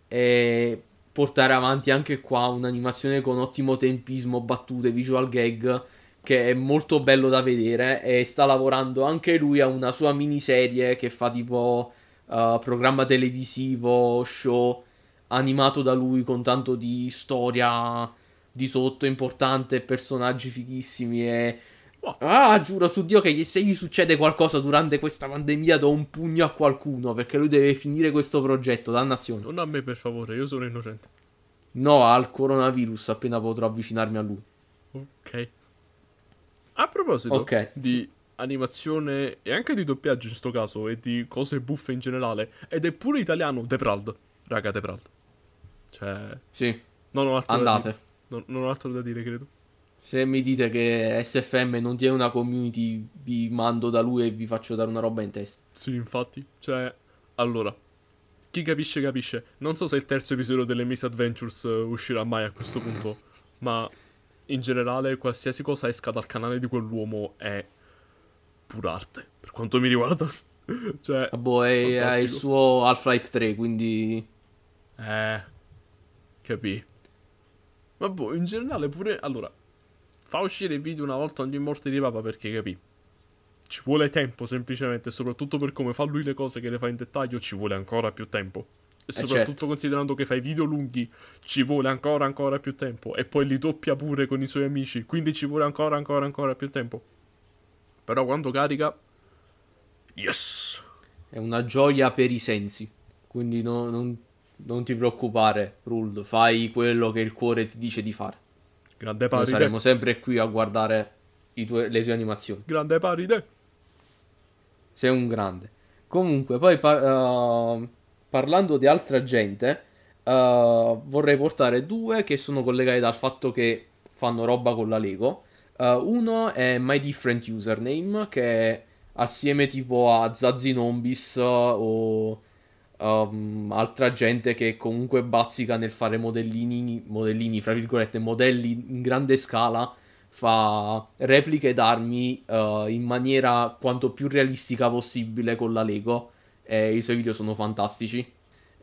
Speaker 3: E portare avanti anche qua un'animazione con ottimo tempismo, battute, visual gag, che è molto bello da vedere. E sta lavorando anche lui a una sua miniserie che fa tipo uh, programma televisivo, show, animato da lui con tanto di storia di sotto importante, personaggi fighissimi e Ah, giuro su Dio che se gli succede qualcosa durante questa pandemia do un pugno a qualcuno perché lui deve finire questo progetto, dannazione.
Speaker 2: Non a me per favore, io sono innocente.
Speaker 3: No, al coronavirus appena potrò avvicinarmi a lui.
Speaker 2: Ok. Proposito
Speaker 3: Ok,
Speaker 2: di animazione e anche di doppiaggio in sto caso e di cose buffe in generale, ed è pure italiano, Deprald. Raga, Deprald. Cioè,
Speaker 3: Sì,
Speaker 2: non ho altro da
Speaker 3: andate.
Speaker 2: dire. Non, non ho altro da dire, credo.
Speaker 3: Se mi dite che SFM non tiene una community, vi mando da lui e vi faccio dare una roba in testa.
Speaker 2: Sì, infatti. Cioè, allora, chi capisce capisce. Non so se il terzo episodio delle Miss Adventures eh, uscirà mai a questo punto, ma in generale qualsiasi cosa esca dal canale di quell'uomo è pura arte, per quanto mi riguarda. cioè,
Speaker 3: Ah, boh, è, è il suo Half-Life 3, quindi...
Speaker 2: eh, capì. Ma boh, in generale pure, allora, fa uscire il video una volta ogni morte di papa perché capì. Ci vuole tempo semplicemente, soprattutto per come fa lui le cose che le fa in dettaglio, ci vuole ancora più tempo. E soprattutto
Speaker 3: certo.
Speaker 2: considerando che fai video lunghi, ci vuole ancora ancora più tempo. E poi li doppia pure con i suoi amici, quindi ci vuole ancora ancora ancora più tempo. Però quando carica... Yes!
Speaker 3: È una gioia per i sensi. Quindi no- non, non ti preoccupare, Ruled. Fai quello che il cuore ti dice di fare.
Speaker 2: Grande
Speaker 3: Noi
Speaker 2: paride.
Speaker 3: saremo sempre qui a guardare i tue- le tue animazioni.
Speaker 2: Grande paride.
Speaker 3: Sei un grande. Comunque, poi par- uh, parlando di altra gente, uh, vorrei portare due che sono collegati dal fatto che fanno roba con la Lego. Uh, uno è My Different Username, che assieme tipo a Zazinombis o um, altra gente che comunque bazzica nel fare modellini, modellini, fra virgolette, modelli in grande scala fa repliche d'armi eh, in maniera quanto più realistica possibile con la Lego e i suoi video sono fantastici.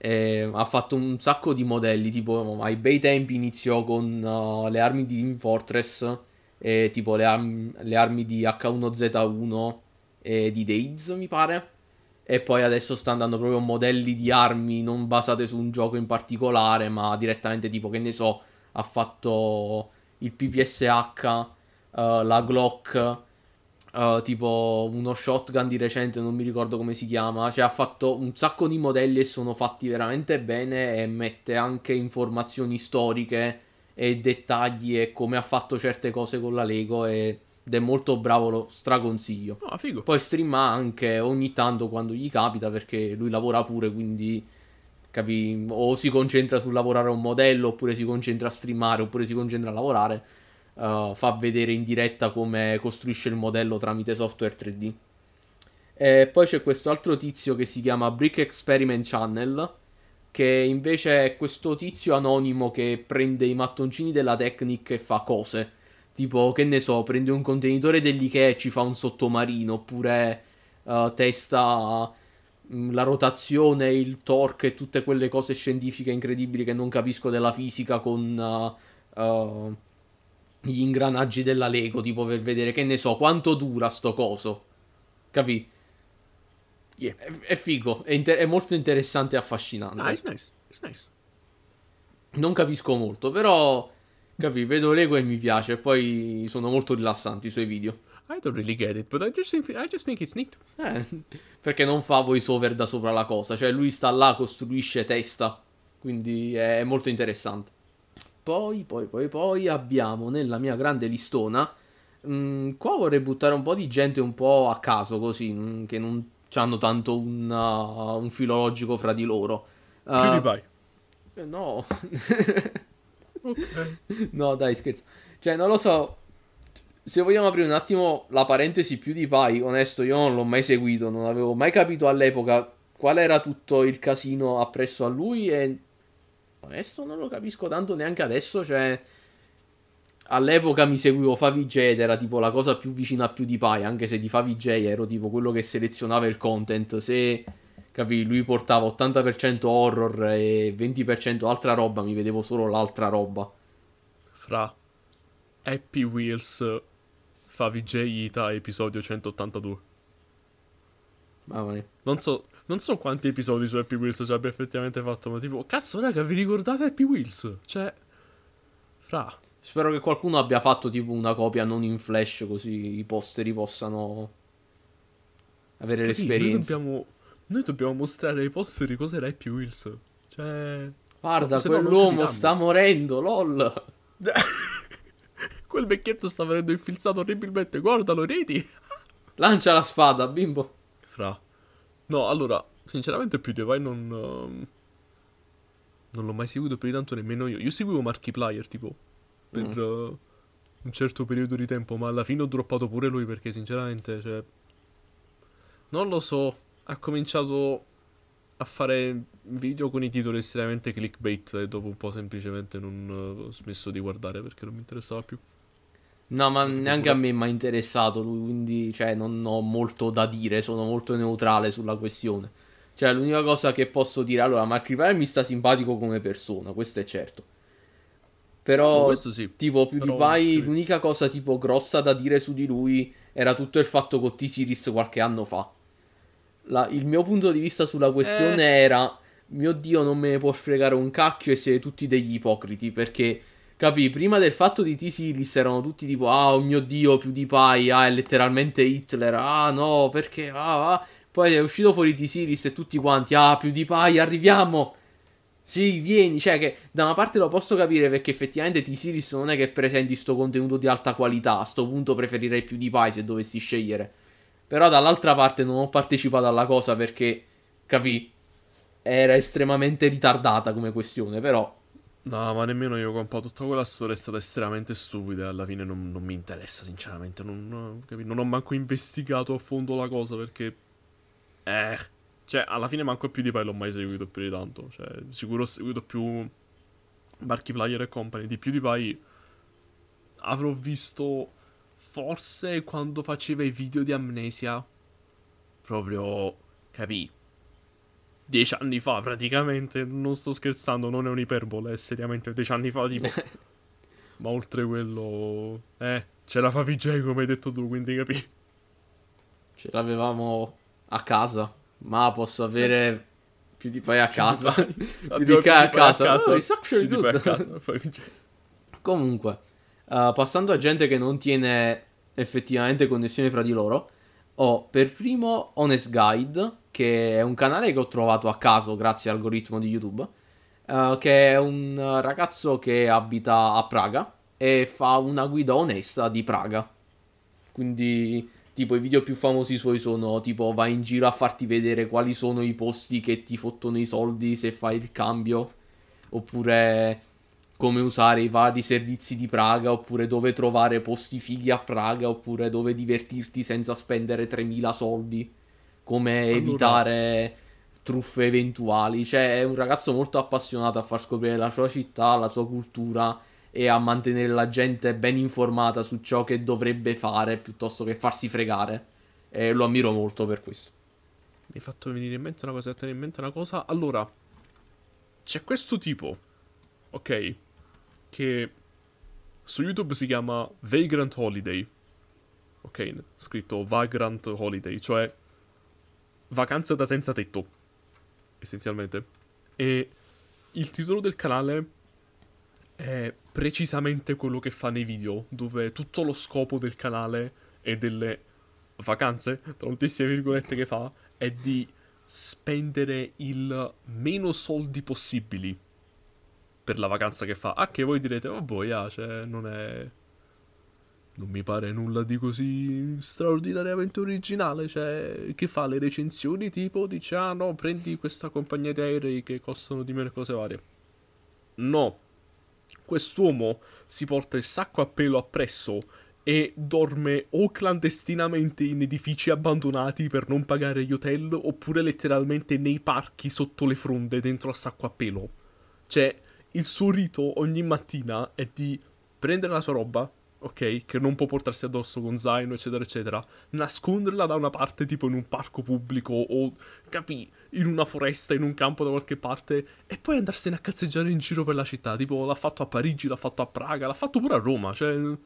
Speaker 3: E ha fatto un sacco di modelli, tipo ai bei tempi iniziò con eh, le armi di Team Fortress, e tipo le, arm- le armi di H1Z1 e di Days, mi pare. E poi adesso sta andando proprio modelli di armi non basate su un gioco in particolare, ma direttamente tipo, che ne so, ha fatto il PPSH, eh, la Glock, eh, tipo uno shotgun di recente, non mi ricordo come si chiama. Cioè, ha fatto un sacco di modelli e sono fatti veramente bene e mette anche informazioni storiche e dettagli e come ha fatto certe cose con la Lego e- ed è molto bravo, lo straconsiglio.
Speaker 2: No, figo.
Speaker 3: Poi streama anche ogni tanto quando gli capita perché lui lavora pure, quindi capi, o si concentra sul lavorare a un modello, oppure si concentra a streamare, oppure si concentra a lavorare. Uh, fa vedere in diretta come costruisce il modello tramite software 3D. E poi c'è questo altro tizio che si chiama Brick Experiment Channel, che invece è questo tizio anonimo che prende i mattoncini della Technic e fa cose. Tipo, che ne so, prende un contenitore dell'Ikea e ci fa un sottomarino, oppure eh, testa mh, la rotazione, il torque e tutte quelle cose scientifiche incredibili che non capisco della fisica con uh, uh, gli ingranaggi della Lego, tipo per vedere che ne so quanto dura sto coso. Capì?
Speaker 2: Yeah.
Speaker 3: È, è figo, è, inter- è molto interessante e affascinante.
Speaker 2: Ah, it's nice. It's nice.
Speaker 3: Non capisco molto, però capì, vedo Lego e mi piace. Poi sono molto rilassanti i suoi video.
Speaker 2: I don't really get it, but I just think, I just think it's neat.
Speaker 3: Eh, perché non fa voice over da sopra la cosa, cioè lui sta là, costruisce testa, quindi è molto interessante. Poi, poi, poi, poi abbiamo nella mia grande listona, mh, qua vorrei buttare un po' di gente un po' a caso così, mh, che non hanno tanto un, uh, un filologico fra di loro. Uh,
Speaker 2: PewDiePie.
Speaker 3: eh, No,
Speaker 2: Ok.
Speaker 3: no dai scherzo. Cioè non lo so, se vogliamo aprire un attimo la parentesi più di Pai, onesto, io non l'ho mai seguito, non avevo mai capito all'epoca qual era tutto il casino appresso a lui e onesto non lo capisco tanto neanche adesso, cioè all'epoca mi seguivo FaviJ ed era tipo la cosa più vicina a più di Pai, anche se di FaviJ ero tipo quello che selezionava il content, se capì, lui portava 80% horror e 20% altra roba, mi vedevo solo l'altra roba.
Speaker 2: Fra Happy Wheels fa VJ Ita episodio 182.
Speaker 3: Mamma mia.
Speaker 2: Non so, non so quanti episodi su Happy Wheels ci abbia effettivamente fatto, ma tipo, cazzo raga, vi ricordate Happy Wheels? Cioè, fra,
Speaker 3: Spero che qualcuno abbia fatto tipo una copia non in flash così i posteri possano avere
Speaker 2: capì? Noi
Speaker 3: l'esperienza.
Speaker 2: dobbiamo, noi dobbiamo mostrare ai posteri cos'era Happy Wheels. Cioè,
Speaker 3: Guarda, quell'uomo sta morendo, lol.
Speaker 2: quel vecchietto sta venendo infilzato orribilmente, guardalo, reti.
Speaker 3: Lancia la spada, bimbo.
Speaker 2: Fra. No, allora, sinceramente PewDiePie non... ehm, non l'ho mai seguito più di tanto nemmeno io. Io seguivo Markiplier, tipo, per
Speaker 3: Mm.
Speaker 2: eh, un certo periodo di tempo, ma alla fine ho droppato pure lui perché sinceramente, cioè... Non lo so, ha cominciato a fare video con i titoli estremamente clickbait e dopo un po' semplicemente non eh, ho smesso di guardare perché non mi interessava più.
Speaker 3: No, ma neanche a me mi ha interessato lui, quindi cioè, non ho molto da dire, sono molto neutrale sulla questione. Cioè, l'unica cosa che posso dire, allora, Markiplier mi sta simpatico come persona, questo è certo. Però,
Speaker 2: sì.
Speaker 3: tipo,
Speaker 2: Però-
Speaker 3: PewDiePie,
Speaker 2: sì.
Speaker 3: l'unica cosa tipo grossa da dire su di lui era tutto il fatto con T-Series qualche anno fa. La- il mio punto di vista sulla questione
Speaker 2: Eh.
Speaker 3: era, mio Dio, non me ne può fregare un cacchio e siete tutti degli ipocriti, perché... Capì, prima del fatto di T-Series erano tutti tipo, ah, oh mio Dio, PewDiePie, ah, è letteralmente Hitler, ah, no, perché, ah, ah. Poi è uscito fuori T-Series e tutti quanti, ah, PewDiePie, arriviamo. Sì, vieni, cioè che da una parte lo posso capire perché effettivamente T-Series non è che presenti sto contenuto di alta qualità, a sto punto preferirei PewDiePie se dovessi scegliere. Però dall'altra parte non ho partecipato alla cosa perché, capì, era estremamente ritardata come questione, però...
Speaker 2: No, ma nemmeno io, compa. Tutta quella storia è stata estremamente stupida alla fine non, non mi interessa, sinceramente. Non, non ho manco investigato a fondo la cosa perché... Eh... Cioè, alla fine manco più di poi l'ho mai seguito più di tanto. Cioè, sicuro ho seguito più Markiplier e Company. Di più di poi avrò visto forse quando faceva i video di Amnesia. Proprio... Capì? Dieci anni fa praticamente, non sto scherzando, non è un'iperbole, è seriamente dieci anni fa tipo. Ma oltre quello... Eh, ce la fa VJ come hai detto tu, quindi capì.
Speaker 3: Ce l'avevamo a casa, ma posso avere PewDiePie a casa. PewDiePie a casa. Oh, it's actually
Speaker 2: PewDiePie
Speaker 3: good.
Speaker 2: a casa, poi VJ.
Speaker 3: Comunque, eh, passando a gente che non tiene effettivamente connessione fra di loro, ho per primo Honest Guide, che è un canale che ho trovato a caso grazie all'algoritmo di YouTube, eh, che è un ragazzo che abita a Praga e fa una guida onesta di Praga. Quindi, tipo, i video più famosi suoi sono tipo vai in giro a farti vedere quali sono i posti che ti fottono i soldi se fai il cambio, oppure come usare i vari servizi di Praga, oppure dove trovare posti fighi a Praga, oppure dove divertirti senza spendere 3000 soldi, come
Speaker 2: Allora-
Speaker 3: evitare truffe eventuali. Cioè, è un ragazzo molto appassionato a far scoprire la sua città, la sua cultura e a mantenere la gente ben informata su ciò che dovrebbe fare piuttosto che farsi fregare. E lo ammiro molto per questo.
Speaker 2: Mi hai fatto venire in mente una cosa, tenere in mente una cosa. Allora, c'è questo tipo, ok, che su YouTube si chiama Vagrant Holiday. Ok, scritto Vagrant Holiday, cioè vacanza da senza tetto, essenzialmente. E il titolo del canale è precisamente quello che fa nei video, dove tutto lo scopo del canale e delle vacanze, tra moltissime virgolette che fa, è di spendere il meno soldi possibili per la vacanza che fa. Ah, che voi direte, oh yeah, cioè, non è... Non mi pare nulla di così straordinariamente originale, cioè, che fa le recensioni tipo, dice, ah no, prendi questa compagnia di aerei che costano di meno cose varie. No, quest'uomo si porta il sacco a pelo appresso e dorme o clandestinamente in edifici abbandonati per non pagare gli hotel oppure letteralmente nei parchi sotto le fronde dentro a sacco a pelo. Cioè, il suo rito ogni mattina è di prendere la sua roba, ok, che non può portarsi addosso con zaino, eccetera, eccetera, nasconderla da una parte, tipo in un parco pubblico o, capì, in una foresta, in un campo da qualche parte, e poi andarsene a cazzeggiare in giro per la città. Tipo, l'ha fatto a Parigi, l'ha fatto a Praga, l'ha fatto pure a Roma, cioè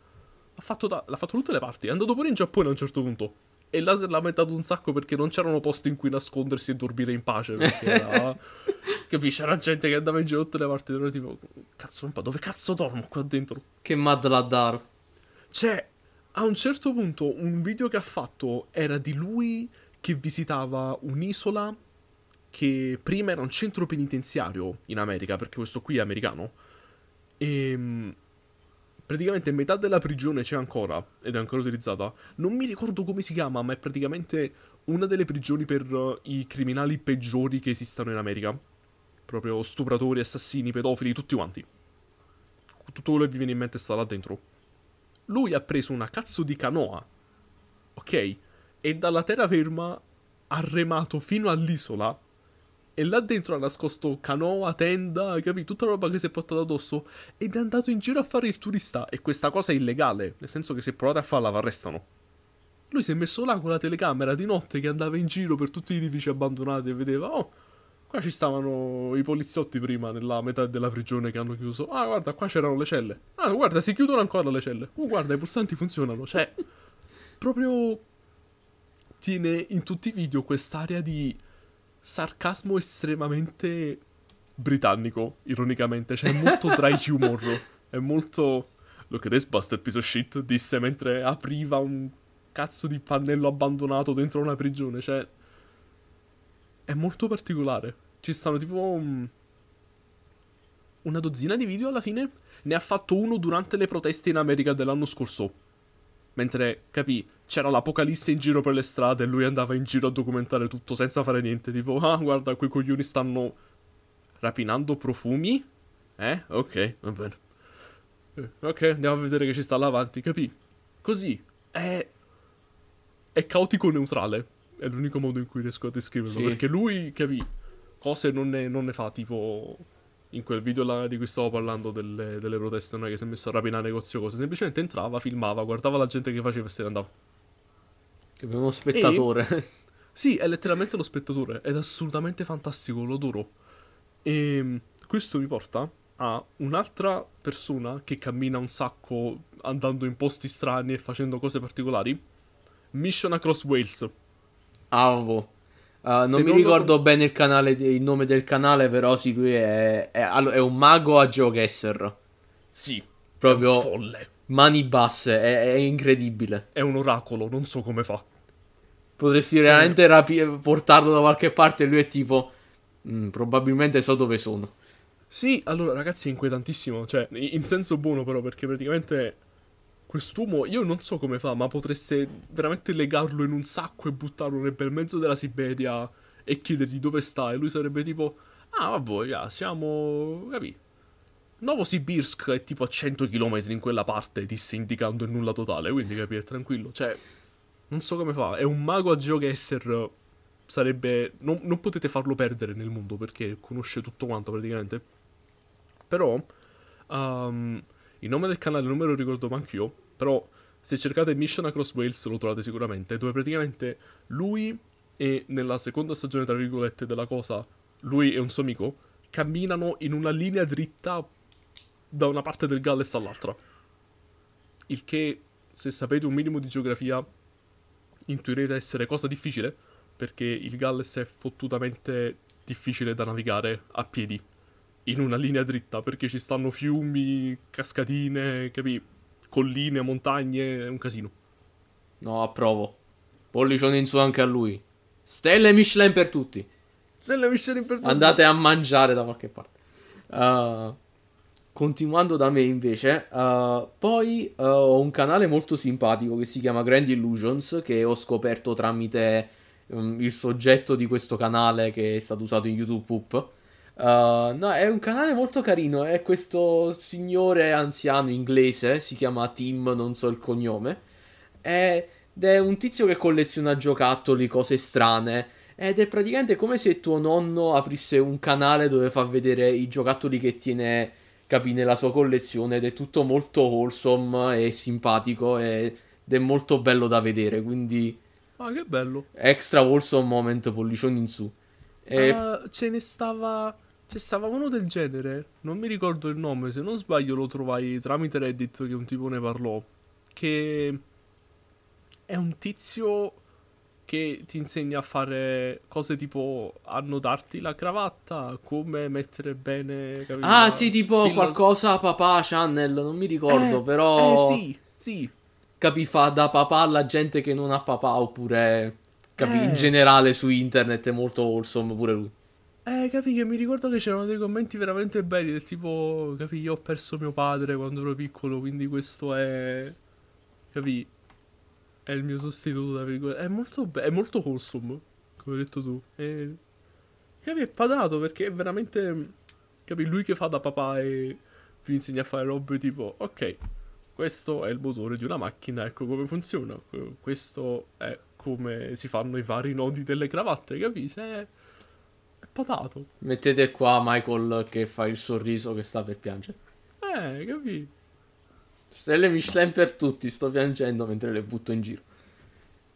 Speaker 2: L'ha fatto, da, l'ha fatto tutte le parti. È andato pure in Giappone a un certo punto. E là si è lamentato un sacco perché non c'erano posti in cui nascondersi e dormire in pace. Perché era. Capisci? C'era gente che andava in giro tutte le parti. Era tipo, cazzo, dove cazzo dormo qua dentro?
Speaker 3: Che mad laddaro.
Speaker 2: Cioè, a un certo punto, un video che ha fatto era di lui che visitava un'isola che prima era un centro penitenziario in America, perché questo qui è americano. E praticamente metà della prigione c'è ancora ed è ancora utilizzata. Non mi ricordo come si chiama, ma è praticamente una delle prigioni per i criminali peggiori che esistano in America. Proprio stupratori, assassini, pedofili, tutti quanti. Tutto quello che vi viene in mente sta là dentro. Lui ha preso una cazzo di canoa, ok? E dalla terraferma ha remato fino all'isola e là dentro ha nascosto canoa, tenda, capi? Tutta la roba che si è portata addosso. Ed è andato in giro a fare il turista. E questa cosa è illegale. Nel senso che se provate a farla, vi arrestano. Lui si è messo là con la telecamera di notte che andava in giro per tutti gli edifici abbandonati e vedeva, oh, qua ci stavano i poliziotti prima nella metà della prigione che hanno chiuso. Ah, guarda, qua c'erano le celle. Ah, guarda, si chiudono ancora le celle. Oh, guarda, i pulsanti funzionano. Cioè, proprio tiene in tutti i video quest'area di sarcasmo estremamente britannico, ironicamente. Cioè, è molto dry humor. È molto. Look at this busted piece of shit. Disse mentre apriva un cazzo di pannello abbandonato dentro una prigione. Cioè. È molto particolare. Ci stanno tipo. Um, una dozzina di video alla fine. Ne ha fatto uno durante le proteste in America dell'anno scorso. Mentre, capì, c'era l'apocalisse in giro per le strade e lui andava in giro a documentare tutto senza fare niente. Tipo, ah, guarda, quei coglioni stanno rapinando profumi. Eh? Ok, va bene. Eh, ok, andiamo a vedere che ci sta là avanti, capì? Così. È... È caotico neutrale. È l'unico modo in cui riesco a descriverlo.
Speaker 3: Sì.
Speaker 2: Perché lui, capì, cose non ne, non ne fa, tipo in quel video là di cui stavo parlando delle, delle proteste, non è che si è messo a rapinare negozio cose, semplicemente entrava, filmava, guardava la gente che faceva e se ne andava.
Speaker 3: Che uno spettatore.
Speaker 2: E... Sì, è letteralmente lo spettatore, ed è assolutamente fantastico, lo adoro. E questo mi porta a un'altra persona che cammina un sacco andando in posti strani e facendo cose particolari. Mission Across Wales.
Speaker 3: Boh. Uh, non
Speaker 2: Secondo-
Speaker 3: mi ricordo bene il, canale, il nome del canale, però sì, lui è, è, è un mago a GeoGuessr.
Speaker 2: Sì,
Speaker 3: Proprio
Speaker 2: folle.
Speaker 3: mani basse, è, è incredibile.
Speaker 2: È un oracolo, non so come fa.
Speaker 3: Potresti veramente rapi- portarlo da qualche parte e lui è tipo... "Mm, probabilmente so dove sono.
Speaker 2: Sì, allora ragazzi è inquietantissimo, cioè in senso buono però perché praticamente quest'uomo io non so come fa, ma potreste veramente legarlo in un sacco e buttarlo nel bel mezzo della Siberia e chiedergli dove sta e lui sarebbe tipo "Ah, vabbè, ya, siamo, capì? Novosibirsk è tipo a 100 km in quella parte, disse indicando il nulla totale, quindi capì, è tranquillo, cioè non so come fa, è un mago a GeoGuessr sarebbe non, non potete farlo perdere nel mondo perché conosce tutto quanto praticamente. Però um, il nome del canale non me lo ricordo manco io, però se cercate Mission Across Wales lo trovate sicuramente, dove praticamente lui e nella seconda stagione, tra virgolette, della cosa, lui e un suo amico camminano in una linea dritta da una parte del Galles all'altra. Il che, se sapete un minimo di geografia, intuirete essere cosa difficile, perché il Galles è fottutamente difficile da navigare a piedi in una linea dritta, perché ci stanno fiumi, cascatine, capi? Colline, montagne, è un casino.
Speaker 3: No, approvo. Pollicione in su anche a lui. Stelle Michelin per tutti.
Speaker 2: La missione per
Speaker 3: Andate a mangiare da qualche parte. Uh, continuando da me invece, uh, poi uh, ho un canale molto simpatico che si chiama Grand Illusions che ho scoperto tramite um, il soggetto di questo canale che è stato usato in YouTube Poop. No, è un canale molto carino, è questo signore anziano inglese, si chiama Tim, non so il cognome, ed è un tizio che colleziona giocattoli, cose strane. Ed è praticamente come se tuo nonno aprisse un canale dove fa vedere i giocattoli che tiene, capi, nella sua collezione. Ed è tutto molto wholesome e simpatico ed è molto bello da vedere. Quindi,
Speaker 2: Ah, che bello.
Speaker 3: extra wholesome moment, pollicioni in su. E
Speaker 2: Ah, ce ne stava. C'è stava uno del genere. Non mi ricordo il nome. Se non sbaglio, lo trovai tramite Reddit che un tipo ne parlò. Che è un tizio che ti insegna a fare cose tipo annodarti la cravatta, come mettere bene. capito?
Speaker 3: Ah, sì, tipo
Speaker 2: spilla-
Speaker 3: qualcosa papà channel, non mi ricordo,
Speaker 2: Eh,
Speaker 3: però
Speaker 2: Eh, sì, sì.
Speaker 3: capi fa da papà alla gente che non ha papà oppure capi
Speaker 2: Eh.
Speaker 3: in generale su internet è molto wholesome pure lui.
Speaker 2: Eh, capi che mi ricordo che c'erano dei commenti veramente belli del tipo, capi, io ho perso mio padre quando ero piccolo, quindi questo è, capi, è il mio sostituto, tra virgolette. È molto, be- è molto wholesome, come hai detto tu. E, capi, è padato perché è veramente, capi, lui che fa da papà e vi insegna a fare robe tipo, ok, questo è il motore di una macchina, ecco come funziona, questo è come si fanno i vari nodi delle cravatte, capisci? È, è patato.
Speaker 3: Mettete qua Michael che fa il sorriso che sta per piangere.
Speaker 2: Eh, capì?
Speaker 3: Stelle Michelin per tutti, sto piangendo mentre le butto in giro.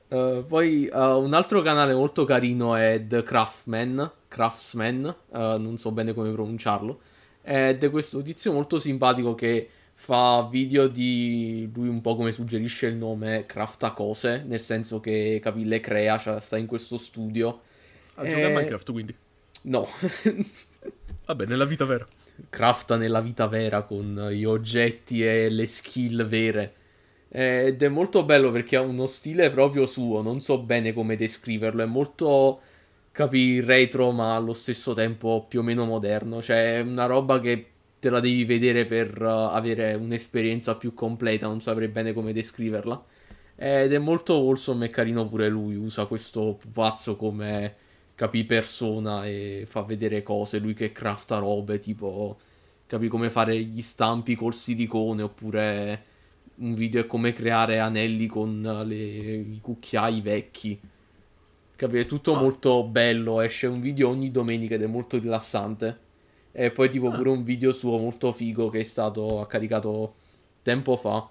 Speaker 3: Uh, poi uh, un altro canale molto carino è The Craftsman, Craftsman, uh, non so bene come pronunciarlo, ed è questo tizio molto simpatico che fa video di lui un po' come suggerisce il nome, crafta cose, nel senso che capi, le crea, cioè sta in questo studio.
Speaker 2: Ah, gioca a Minecraft quindi.
Speaker 3: No,
Speaker 2: Vabbè, nella vita vera.
Speaker 3: crafta nella vita vera con gli oggetti e le skill vere. Ed è molto bello perché ha uno stile proprio suo, non so bene come descriverlo, è molto, capi, retro ma allo stesso tempo più o meno moderno, cioè è una roba che te la devi vedere per uh, avere un'esperienza più completa, non saprei bene come descriverla. Ed è molto wholesome e carino pure lui, usa questo pupazzo come capi persona e fa vedere cose, lui che crafta robe, tipo capi come fare gli stampi col silicone oppure un video è come creare anelli con le- i cucchiai vecchi. Capi, è tutto
Speaker 2: Ah.
Speaker 3: molto bello, esce un video ogni domenica ed è molto rilassante. E poi tipo
Speaker 2: Ah.
Speaker 3: pure un video suo molto figo che è stato caricato tempo fa.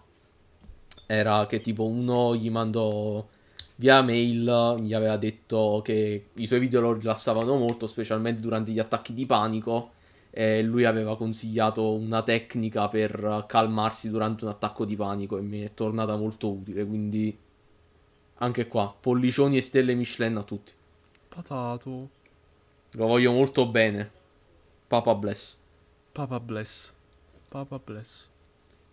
Speaker 3: Era che tipo uno gli mandò via mail, gli aveva detto che i suoi video lo rilassavano molto, specialmente durante gli attacchi di panico. E lui aveva consigliato una tecnica per calmarsi durante un attacco di panico e mi è tornata molto utile. Quindi anche qua, pollicioni e stelle Michelin a tutti.
Speaker 2: Patato.
Speaker 3: Lo voglio molto bene. Papa bless.
Speaker 2: Papa bless. Papa bless.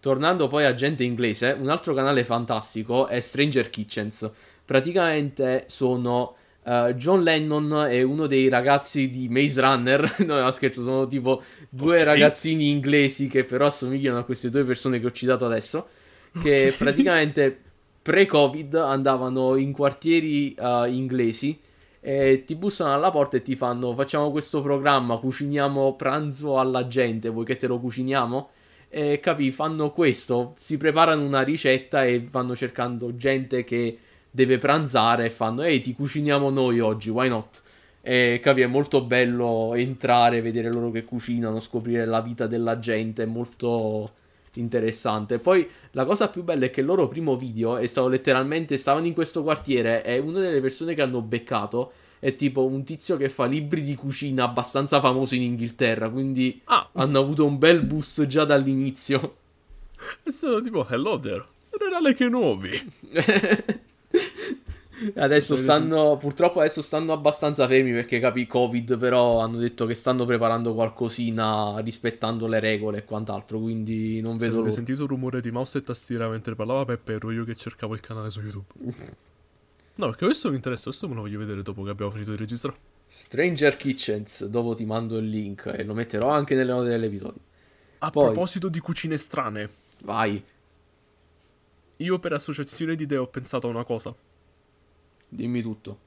Speaker 3: Tornando poi a gente inglese, un altro canale fantastico è Stranger Kitchens. Praticamente sono eh, John Lennon e uno dei ragazzi di Maze Runner. no, no, scherzo, sono tipo due
Speaker 2: Ok.
Speaker 3: ragazzini inglesi che però assomigliano a queste due persone che ho citato adesso. Che
Speaker 2: Ok.
Speaker 3: praticamente pre-Covid andavano in quartieri eh, inglesi e ti bussano alla porta e ti fanno facciamo questo programma, cuciniamo pranzo alla gente, vuoi che te lo cuciniamo? E capì, fanno questo, si preparano una ricetta e vanno cercando gente che deve pranzare e fanno ehi ti cuciniamo noi oggi, why not? E capì, è molto bello entrare, vedere loro che cucinano, scoprire la vita della gente, è molto interessante. Poi la cosa più bella è che il loro primo video è stato letteralmente stavano in questo quartiere e una delle persone che hanno beccato è tipo un tizio che fa libri di cucina abbastanza famoso in Inghilterra, quindi
Speaker 2: Ah,
Speaker 3: hanno avuto un bel boost già dall'inizio.
Speaker 2: è stato tipo, hello there, generale che nuovi.
Speaker 3: Adesso stanno, purtroppo adesso stanno abbastanza fermi perché capi Covid, però hanno detto che stanno preparando qualcosina rispettando le regole e quant'altro, quindi non vedo
Speaker 2: avete
Speaker 3: l'ora.
Speaker 2: sentito il rumore di mouse e tastiera mentre parlava Peppe, ero io che cercavo il canale su YouTube. No, perché questo mi interessa, questo me lo voglio vedere dopo che abbiamo finito di registrare.
Speaker 3: Stranger Kitchens, dopo ti mando il link e lo metterò anche nelle note dell'episodio.
Speaker 2: A
Speaker 3: Poi-
Speaker 2: proposito di cucine strane,
Speaker 3: Vai,
Speaker 2: io per associazione di idee ho pensato a una cosa.
Speaker 3: Dimmi tutto.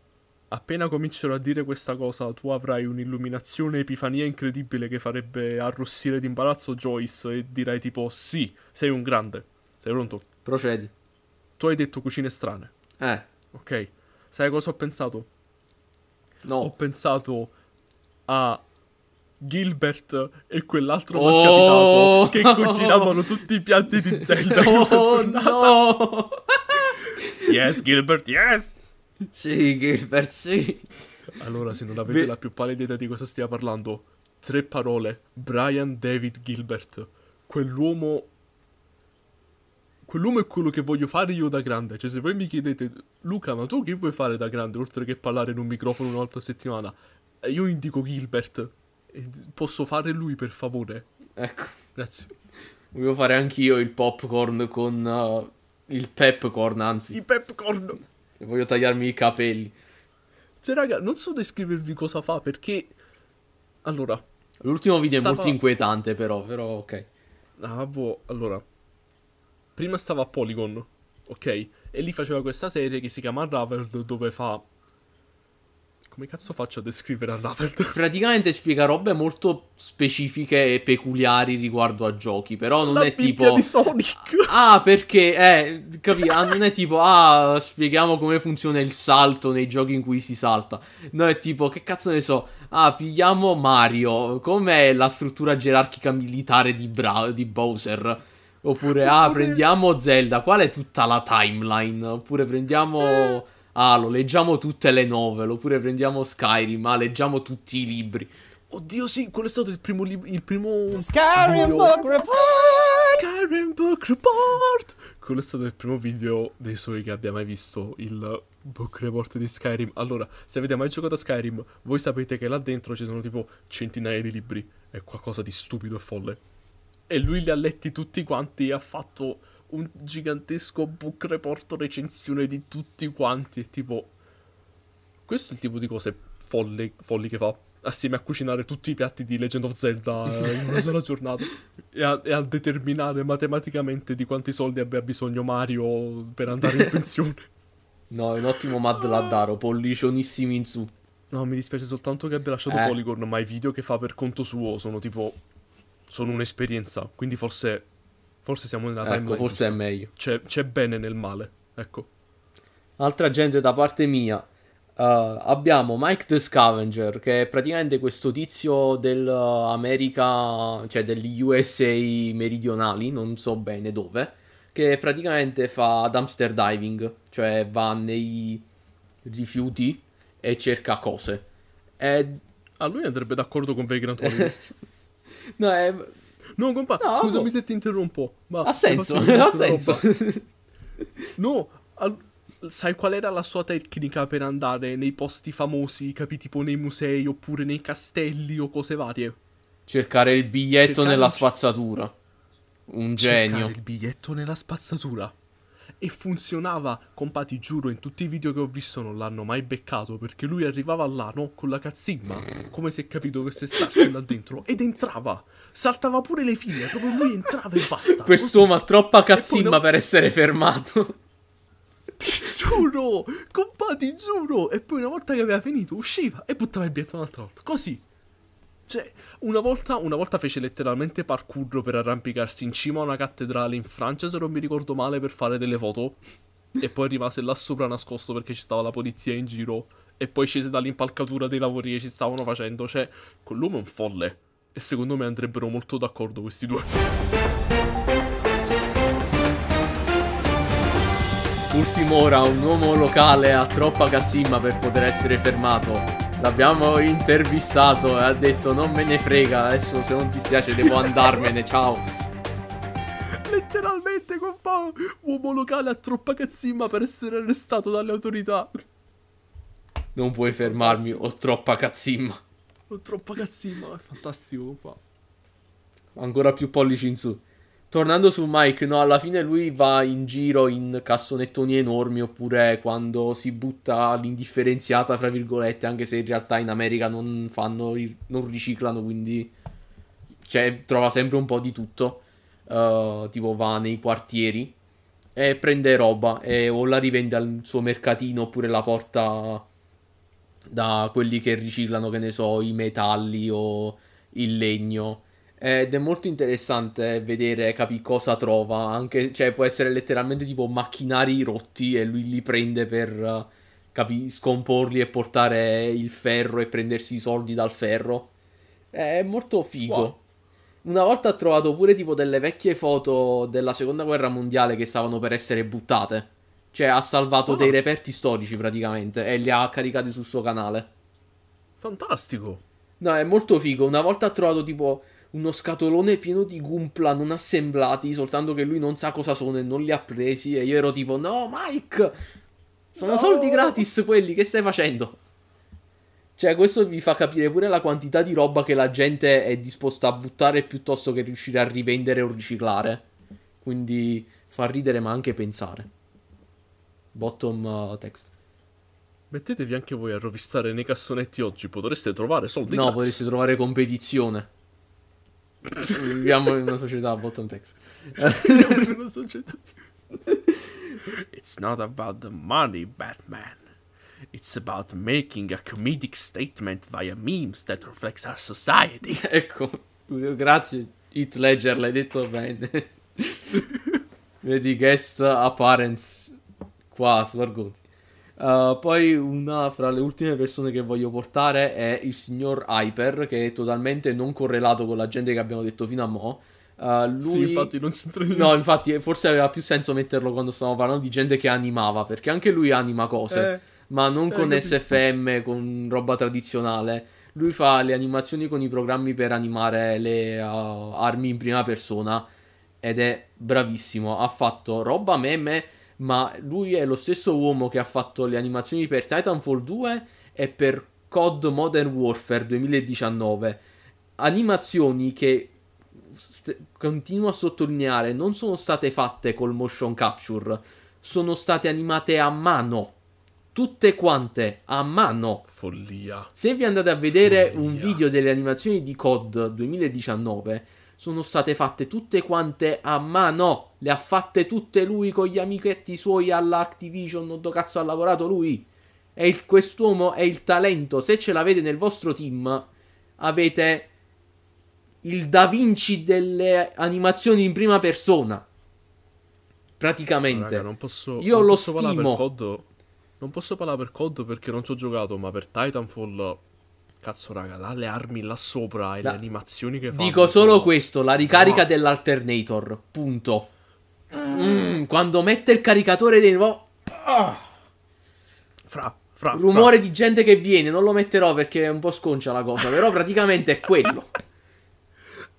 Speaker 2: Appena comincerò a dire questa cosa, tu avrai un'illuminazione epifania incredibile che farebbe arrossire d'imbarazzo Joyce e dirai tipo sì, sei un grande. Sei pronto?
Speaker 3: Procedi.
Speaker 2: Tu hai detto cucine strane,
Speaker 3: Eh,
Speaker 2: ok? Sai cosa ho pensato? Ho
Speaker 3: no.
Speaker 2: pensato a Gilbert e quell'altro
Speaker 3: Oh!
Speaker 2: malcapitato che cucinavano tutti i piatti di Zelda
Speaker 3: Oh no!
Speaker 2: Yes, Gilbert, yes!
Speaker 3: Sì, Gilbert, sì.
Speaker 2: Allora, se non avete
Speaker 3: Ve-
Speaker 2: la più pallida idea di cosa stia parlando, tre parole. Brian David Gilbert. Quell'uomo... Quell'uomo è quello che voglio fare io da grande. Cioè, se voi mi chiedete, Luca, ma tu che vuoi fare da grande, oltre che parlare in un microfono una volta a settimana? Eh, Io indico Gilbert. Posso fare lui, per favore?
Speaker 3: Ecco,
Speaker 2: Grazie.
Speaker 3: volevo fare anch'io il popcorn con uh, il pepcorn, anzi.
Speaker 2: I pepcorn!
Speaker 3: Voglio tagliarmi i capelli.
Speaker 2: Cioè, raga, non so descrivervi cosa fa, perché... Allora,
Speaker 3: L'ultimo video
Speaker 2: Stava-
Speaker 3: è molto inquietante, però, però ok.
Speaker 2: Ah, boh, allora. Prima stava a Polygon, ok? E lì faceva questa serie che si chiama Unraveled, dove fa. Come cazzo faccio a descrivere Unraveled?
Speaker 3: Praticamente spiega robe molto specifiche e peculiari riguardo a giochi, però non
Speaker 2: La
Speaker 3: è tipo...
Speaker 2: di Sonic!
Speaker 3: Ah, perché, eh, capi? Ah, non è tipo, ah, spieghiamo come funziona il salto nei giochi in cui si salta. No, è tipo, che cazzo ne so, ah, pigliamo Mario, com'è la struttura gerarchica militare di, Bra- di Bowser? Oppure, ah, prendiamo Zelda, qual è tutta la timeline? Oppure prendiamo... Ah, lo leggiamo tutte le novel, oppure prendiamo Skyrim, ah, leggiamo tutti i libri.
Speaker 2: Oddio, sì, quello è stato il primo. lib- il primo.
Speaker 1: Skyrim
Speaker 2: video-
Speaker 1: Book Report!
Speaker 2: Skyrim Book Report! Quello è stato il primo video dei suoi che abbia mai visto, il book report di Skyrim. Allora, se avete mai giocato a Skyrim, voi sapete che là dentro ci sono tipo centinaia di libri. È qualcosa di stupido e folle. E lui li ha letti tutti quanti e ha fatto un gigantesco book report recensione di tutti quanti. E tipo... Questo è il tipo di cose folle, folli che fa. Assieme a cucinare tutti i piatti di Legend of Zelda in una sola giornata. E a, e a determinare matematicamente di quanti soldi abbia bisogno Mario per andare in pensione.
Speaker 3: No, è un ottimo Mad Laddaro, pollicionnissimi in su.
Speaker 2: No, mi dispiace soltanto che abbia lasciato
Speaker 3: Eh.
Speaker 2: Polygon, ma i video che fa per conto suo sono tipo... Sono un'esperienza, quindi forse... Forse siamo nella
Speaker 3: Ecco,
Speaker 2: timeline
Speaker 3: forse è
Speaker 2: giusta.
Speaker 3: meglio.
Speaker 2: C'è, c'è bene nel male, ecco.
Speaker 3: Altra gente da parte mia. uh, abbiamo Mike the Scavenger, che è praticamente questo tizio dell'America, cioè degli USA meridionali, non so bene dove, che praticamente fa dumpster diving, cioè va nei rifiuti e cerca cose. È...
Speaker 2: Ah, lui andrebbe d'accordo con Vagrant Hollywood.
Speaker 3: No, è...
Speaker 2: No, compa,
Speaker 3: No,
Speaker 2: scusami
Speaker 3: boh.
Speaker 2: se ti interrompo. Ma
Speaker 3: ha senso, ha senso.
Speaker 2: No, al- sai qual era la sua tecnica per andare nei posti famosi, capi, tipo nei musei oppure nei castelli o cose varie?
Speaker 3: Cercare il biglietto
Speaker 2: Cercare
Speaker 3: nella
Speaker 2: il-
Speaker 3: spazzatura. Un
Speaker 2: Cercare
Speaker 3: genio.
Speaker 2: il biglietto nella spazzatura. E funzionava, compa, ti giuro, in tutti i video che ho visto non l'hanno mai beccato perché lui arrivava là, no, con la cazzimma, come se capito dovesse starci là dentro, ed entrava. Saltava pure le file, proprio lui entrava e basta.
Speaker 3: Quest'uomo ha troppa cazzimma
Speaker 2: no-
Speaker 3: per essere fermato.
Speaker 2: Ti giuro, compa, ti giuro. E poi una volta che aveva finito, usciva e buttava il biglietto un'altra volta. Così. Cioè, una volta, una volta, fece letteralmente parkour per arrampicarsi in cima a una cattedrale in Francia, se non mi ricordo male, per fare delle foto. E poi rimase là sopra nascosto perché ci stava la polizia in giro. E poi scese dall'impalcatura dei lavori che ci stavano facendo. Cioè, quell'uomo è un folle. E secondo me andrebbero molto d'accordo questi due.
Speaker 3: Ultimo ora, un uomo locale ha troppa cazzimma per poter essere fermato. L'abbiamo intervistato e ha detto non me ne frega, adesso se non ti spiace devo andarmene, ciao.
Speaker 2: Letteralmente, compa, uomo locale ha troppa cazzimma per essere arrestato dalle autorità.
Speaker 3: Non puoi fermarmi, ho troppa cazzimma.
Speaker 2: Ho troppa cazzimma, è fantastico, compa.
Speaker 3: Ancora più pollici in su. Tornando su Mike, no, alla fine lui va in giro in cassonettoni enormi oppure quando si butta l'indifferenziata, fra virgolette, anche se in realtà in America non fanno, non riciclano, quindi cioè, trova sempre un po' di tutto. Uh, tipo va nei quartieri e prende roba e o la rivende al suo mercatino oppure la porta da quelli che riciclano, che ne so, i metalli o il legno. Ed è molto interessante vedere, capire cosa trova. Anche, cioè, può essere letteralmente tipo macchinari rotti e lui li prende per capi, scomporli e portare il ferro e prendersi i soldi dal ferro. È molto figo.
Speaker 2: Wow.
Speaker 3: Una volta ha trovato pure tipo delle vecchie foto della seconda guerra mondiale che stavano per essere buttate. Cioè, ha salvato
Speaker 2: Oh.
Speaker 3: dei reperti storici praticamente e li ha caricati sul suo canale.
Speaker 2: Fantastico.
Speaker 3: No, è molto figo. Una volta ha trovato tipo uno scatolone pieno di Gumpla non assemblati, soltanto che lui non sa cosa sono e non li ha presi. E io ero tipo, no, Mike! Sono
Speaker 2: No!
Speaker 3: soldi gratis quelli, che stai facendo? Cioè, questo vi fa capire pure la quantità di roba che la gente è disposta a buttare piuttosto che riuscire a rivendere o riciclare. Quindi fa ridere ma anche pensare. Bottom uh, text.
Speaker 2: Mettetevi anche voi a rovistare nei cassonetti oggi, potreste trovare soldi
Speaker 3: No,
Speaker 2: gratis.
Speaker 3: potresti trovare competizione. Viviamo in una società bottom text.
Speaker 2: Una società-
Speaker 1: It's not about the money, Batman. It's about making a comedic statement via memes that reflects our society.
Speaker 3: ecco, grazie. Hit Ledger, l'hai detto bene. Vedi guest appearance qua su. Uh, poi una fra le ultime persone che voglio portare è il signor Hyper, che è totalmente non correlato con la gente che abbiamo detto fino a mo'. Uh, lui...
Speaker 2: Sì, infatti non c'entra niente.
Speaker 3: No, infatti, forse aveva più senso metterlo quando stavamo parlando di gente che animava, perché anche lui anima cose,
Speaker 2: Eh,
Speaker 3: ma non
Speaker 2: eh,
Speaker 3: con
Speaker 2: capito.
Speaker 3: SFM, con roba tradizionale. Lui fa le animazioni con i programmi per animare le uh, armi in prima persona ed è bravissimo. Ha fatto roba meme, ma lui è lo stesso uomo che ha fatto le animazioni per Titanfall 2 e per COD Modern Warfare 2019. Animazioni che st- continuo a sottolineare non sono state fatte col motion capture, sono state animate a mano. Tutte quante a mano.
Speaker 2: Follia.
Speaker 3: Se vi andate a vedere
Speaker 2: Follia.
Speaker 3: un video delle animazioni di COD 2019, sono state fatte tutte quante a mano. Le ha fatte tutte lui con gli amichetti suoi alla Activision. Non do cazzo ha lavorato lui. E il- quest'uomo è il talento. Se ce l'avete nel vostro team, avete il Da Vinci delle animazioni in prima persona. Praticamente.
Speaker 2: Raga, non posso,
Speaker 3: Io
Speaker 2: non
Speaker 3: lo
Speaker 2: posso parlare
Speaker 3: stimo.
Speaker 2: Non posso parlare per COD perché non ci ho giocato, ma per Titanfall. Cazzo, raga, là le armi là sopra e
Speaker 3: La-
Speaker 2: le animazioni che fanno.
Speaker 3: Dico solo
Speaker 2: sono-
Speaker 3: questo, la ricarica
Speaker 2: Esatto.
Speaker 3: dell'alternator. Punto. Mm, quando mette il caricatore dei nuovo...
Speaker 2: Fra, fra.
Speaker 3: Rumore di gente che viene, non lo metterò perché è un po' sconcia la cosa, però praticamente è quello.
Speaker 2: fra.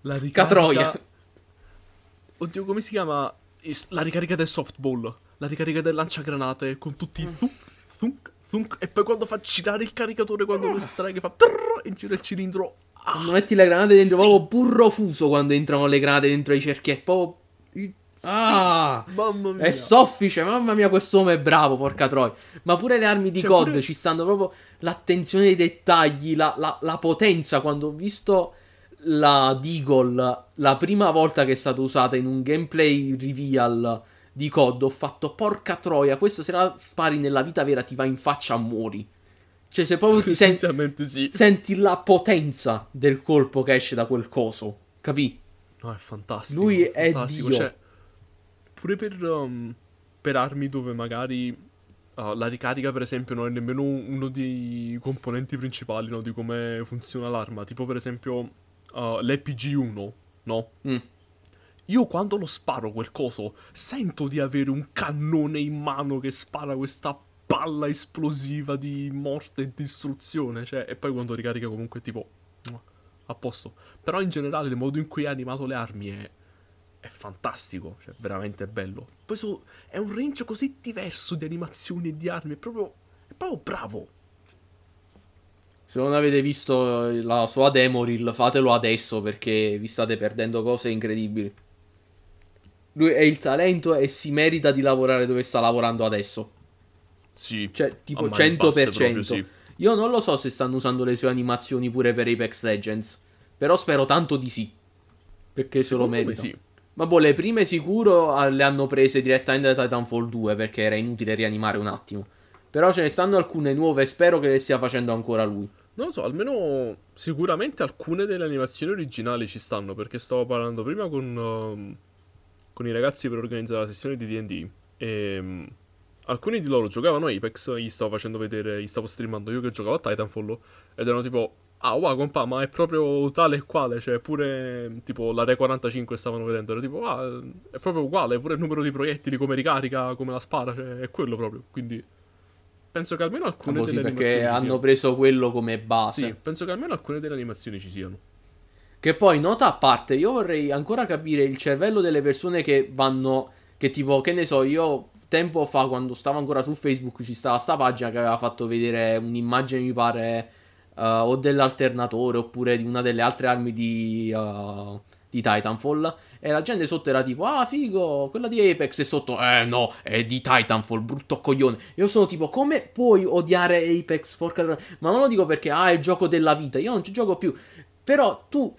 Speaker 2: La ricarica.
Speaker 3: Catroia.
Speaker 2: Oddio, come si chiama? La ricarica del softball. La ricarica del lanciagranate con tutti i thunk, thunk, thunk. E poi quando fa girare il caricatore, quando lo estrae, che fa. trrr, e gira il cilindro.
Speaker 3: Quando metti le granate dentro,
Speaker 2: Sì.
Speaker 3: proprio burro fuso quando entrano le granate dentro i cerchietti. Proprio... Ah!
Speaker 2: Mamma mia.
Speaker 3: È soffice, mamma mia, quest'uomo è bravo, porca troia. Ma pure le armi di
Speaker 2: Cioè,
Speaker 3: COD
Speaker 2: pure-
Speaker 3: ci stanno proprio l'attenzione ai dettagli, la, la- la potenza. Quando ho visto la Deagle la prima volta che è stata usata in un gameplay reveal di COD, ho fatto porca troia. Questa se la spari nella vita vera ti va in faccia e muori. Cioè, se proprio ti senti,
Speaker 2: sì.
Speaker 3: senti la potenza del colpo che esce da quel coso, capì?
Speaker 2: No, è fantastico.
Speaker 3: Lui è
Speaker 2: fantastico.
Speaker 3: Dio.
Speaker 2: Cioè, pure per, um, per armi dove magari uh, la ricarica, per esempio, non è nemmeno uno dei componenti principali no, di come funziona l'arma. Tipo, per esempio, uh, l'EPG1, no?
Speaker 3: Mm.
Speaker 2: Io quando lo sparo quel coso sento di avere un cannone in mano che spara questa palla esplosiva di morte e distruzione, cioè, e poi quando ricarica comunque tipo a posto. Però in generale il modo in cui ha animato le armi è è fantastico, cioè veramente bello. Poi so, è un range così diverso di animazioni e di armi, è proprio, è proprio bravo.
Speaker 3: Se non avete visto la sua demo reel, fatelo adesso perché vi state perdendo cose incredibili. Lui è il talento e si merita di lavorare dove sta lavorando adesso.
Speaker 2: Sì.
Speaker 3: Cioè, tipo 100%. Proprio, sì. Io non lo so se stanno usando le sue animazioni pure per Apex Legends. Però spero tanto di sì. Perché se lo merita. Sì. Ma boh, le prime sicuro ah, le hanno prese direttamente da Titanfall 2 perché era inutile rianimare un attimo. Però ce ne stanno alcune nuove spero che le stia facendo ancora lui.
Speaker 2: Non lo so, almeno sicuramente alcune delle animazioni originali ci stanno perché stavo parlando prima con, uh, con i ragazzi per organizzare la sessione di D&D e um, alcuni di loro giocavano Apex, gli stavo facendo vedere, gli stavo streamando io che giocavo a Titanfall ed erano tipo Ah, wow, compa, ma è proprio tale e quale. Cioè, pure tipo la Re 45 stavano vedendo. Era tipo, ah, è proprio uguale. Pure il numero di proiettili, come ricarica, come la spara. Cioè, è quello proprio. Quindi. Penso che almeno alcune ah, delle
Speaker 3: sì, perché hanno preso quello come base.
Speaker 2: Sì, penso che almeno alcune delle animazioni ci siano.
Speaker 3: Che poi, nota a parte, io vorrei ancora capire il cervello delle persone che vanno. Che tipo, che ne so, io tempo fa, quando stavo ancora su Facebook, ci stava sta pagina che aveva fatto vedere un'immagine, mi pare uh, o dell'alternatore oppure di una delle altre armi di, uh, di Titanfall. E la gente sotto era tipo, ah figo, quella di Apex. E sotto, eh no, è di Titanfall, brutto coglione. Io sono tipo, come puoi odiare Apex? Porca... Ma non lo dico perché, ah, è il gioco della vita. Io non ci gioco più. Però tu...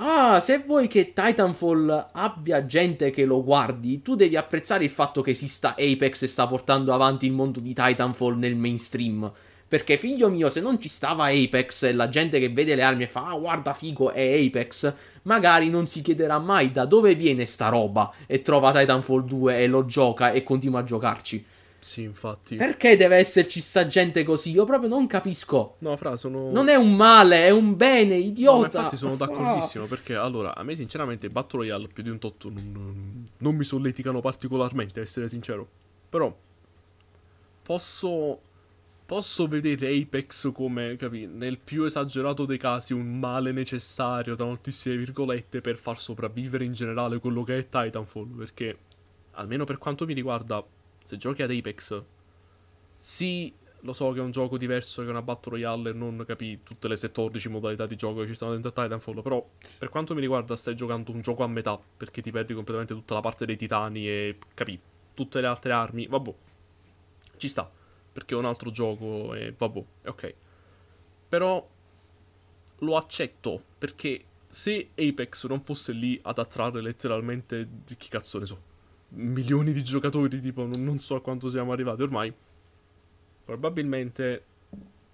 Speaker 3: Ah, se vuoi che Titanfall abbia gente che lo guardi, tu devi apprezzare il fatto che esista Apex e sta portando avanti il mondo di Titanfall nel mainstream. Perché figlio mio, se non ci stava Apex e la gente che vede le armi e fa ah guarda figo è Apex, magari non si chiederà mai da dove viene sta roba e trova Titanfall 2 e lo gioca e continua a giocarci.
Speaker 2: Sì, infatti.
Speaker 3: Perché deve esserci sta gente così? Io proprio non capisco.
Speaker 2: No, fra, sono.
Speaker 3: Non è un male, è un bene, idiota.
Speaker 2: No, infatti sono d'accordissimo. Ah. Perché allora, a me, sinceramente, Battle Royale più di un tot non, non mi solleticano particolarmente, a essere sincero. Però posso posso vedere Apex come, capi, nel più esagerato dei casi, un male necessario, tra moltissime virgolette, per far sopravvivere in generale quello che è Titanfall. Perché, almeno per quanto mi riguarda, se giochi ad Apex, sì, lo so che è un gioco diverso che una Battle Royale e non capi tutte le 14 modalità di gioco che ci stanno dentro a Titanfall. Però, per quanto mi riguarda, stai giocando un gioco a metà, perché ti perdi completamente tutta la parte dei titani e, capi, tutte le altre armi. Vabbè, ci sta perché è un altro gioco e vabbè, ok. Però lo accetto perché se Apex non fosse lì ad attrarre letteralmente, chi cazzo ne so, milioni di giocatori, tipo non, non so a quanto siamo arrivati ormai, probabilmente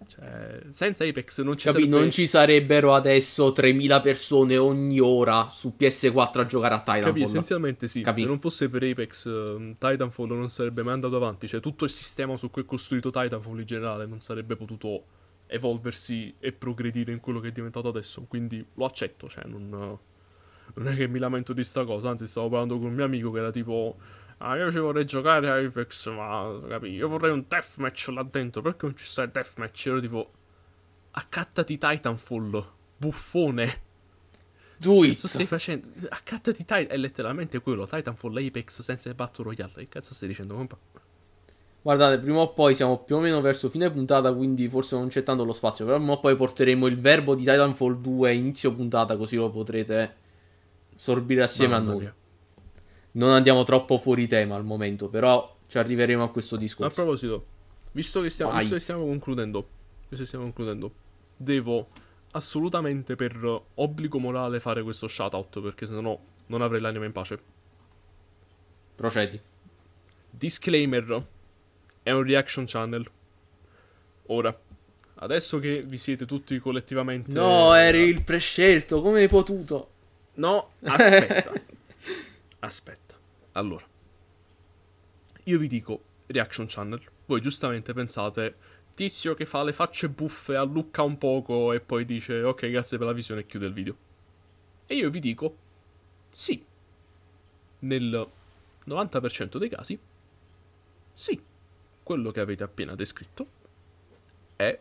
Speaker 2: cioè, senza Apex non ci,
Speaker 3: Capì,
Speaker 2: sarebbe...
Speaker 3: non ci sarebbero adesso 3000 persone ogni ora su PS4 a giocare a Titanfall. Capì,
Speaker 2: essenzialmente sì. Capì. Se non fosse per Apex, uh, Titanfall non sarebbe mai andato avanti. Cioè, tutto il sistema su cui è costruito Titanfall in generale non sarebbe potuto evolversi e progredire in quello che è diventato adesso. Quindi lo accetto, cioè, non, non è che mi lamento di sta cosa. Anzi, stavo parlando con un mio amico che era tipo Ah, io ci vorrei giocare a Apex, ma capi, io vorrei un deathmatch là dentro. Perché non ci sta il deathmatch? Ero tipo. Accattati Titanfall, buffone.
Speaker 3: Do
Speaker 2: Che stai facendo? Accattati Titan. È letteralmente quello. Titanfall Apex senza il Battle Royale. Che cazzo stai dicendo, compa?
Speaker 3: Guardate, prima o poi siamo più o meno verso fine puntata, quindi forse non c'è tanto lo spazio. Però prima o poi porteremo il verbo di Titanfall 2 inizio puntata, così lo potrete sorbire assieme Mamma a noi. Mia non andiamo troppo fuori tema al momento, però ci arriveremo a questo discorso.
Speaker 2: A proposito, visto che stiamo, visto che stiamo concludendo, visto che stiamo concludendo, devo assolutamente per obbligo morale fare questo shoutout perché sennò non avrei l'anima in pace.
Speaker 3: Procedi.
Speaker 2: Disclaimer: è un reaction channel. Ora, adesso che vi siete tutti collettivamente.
Speaker 3: No, eri il prescelto, come hai potuto?
Speaker 2: No, aspetta. aspetta. Allora, io vi dico reaction channel, voi giustamente pensate tizio che fa le facce buffe, allucca un poco e poi dice ok grazie per la visione e chiude il video. E io vi dico sì, nel 90% dei casi, sì, quello che avete appena descritto è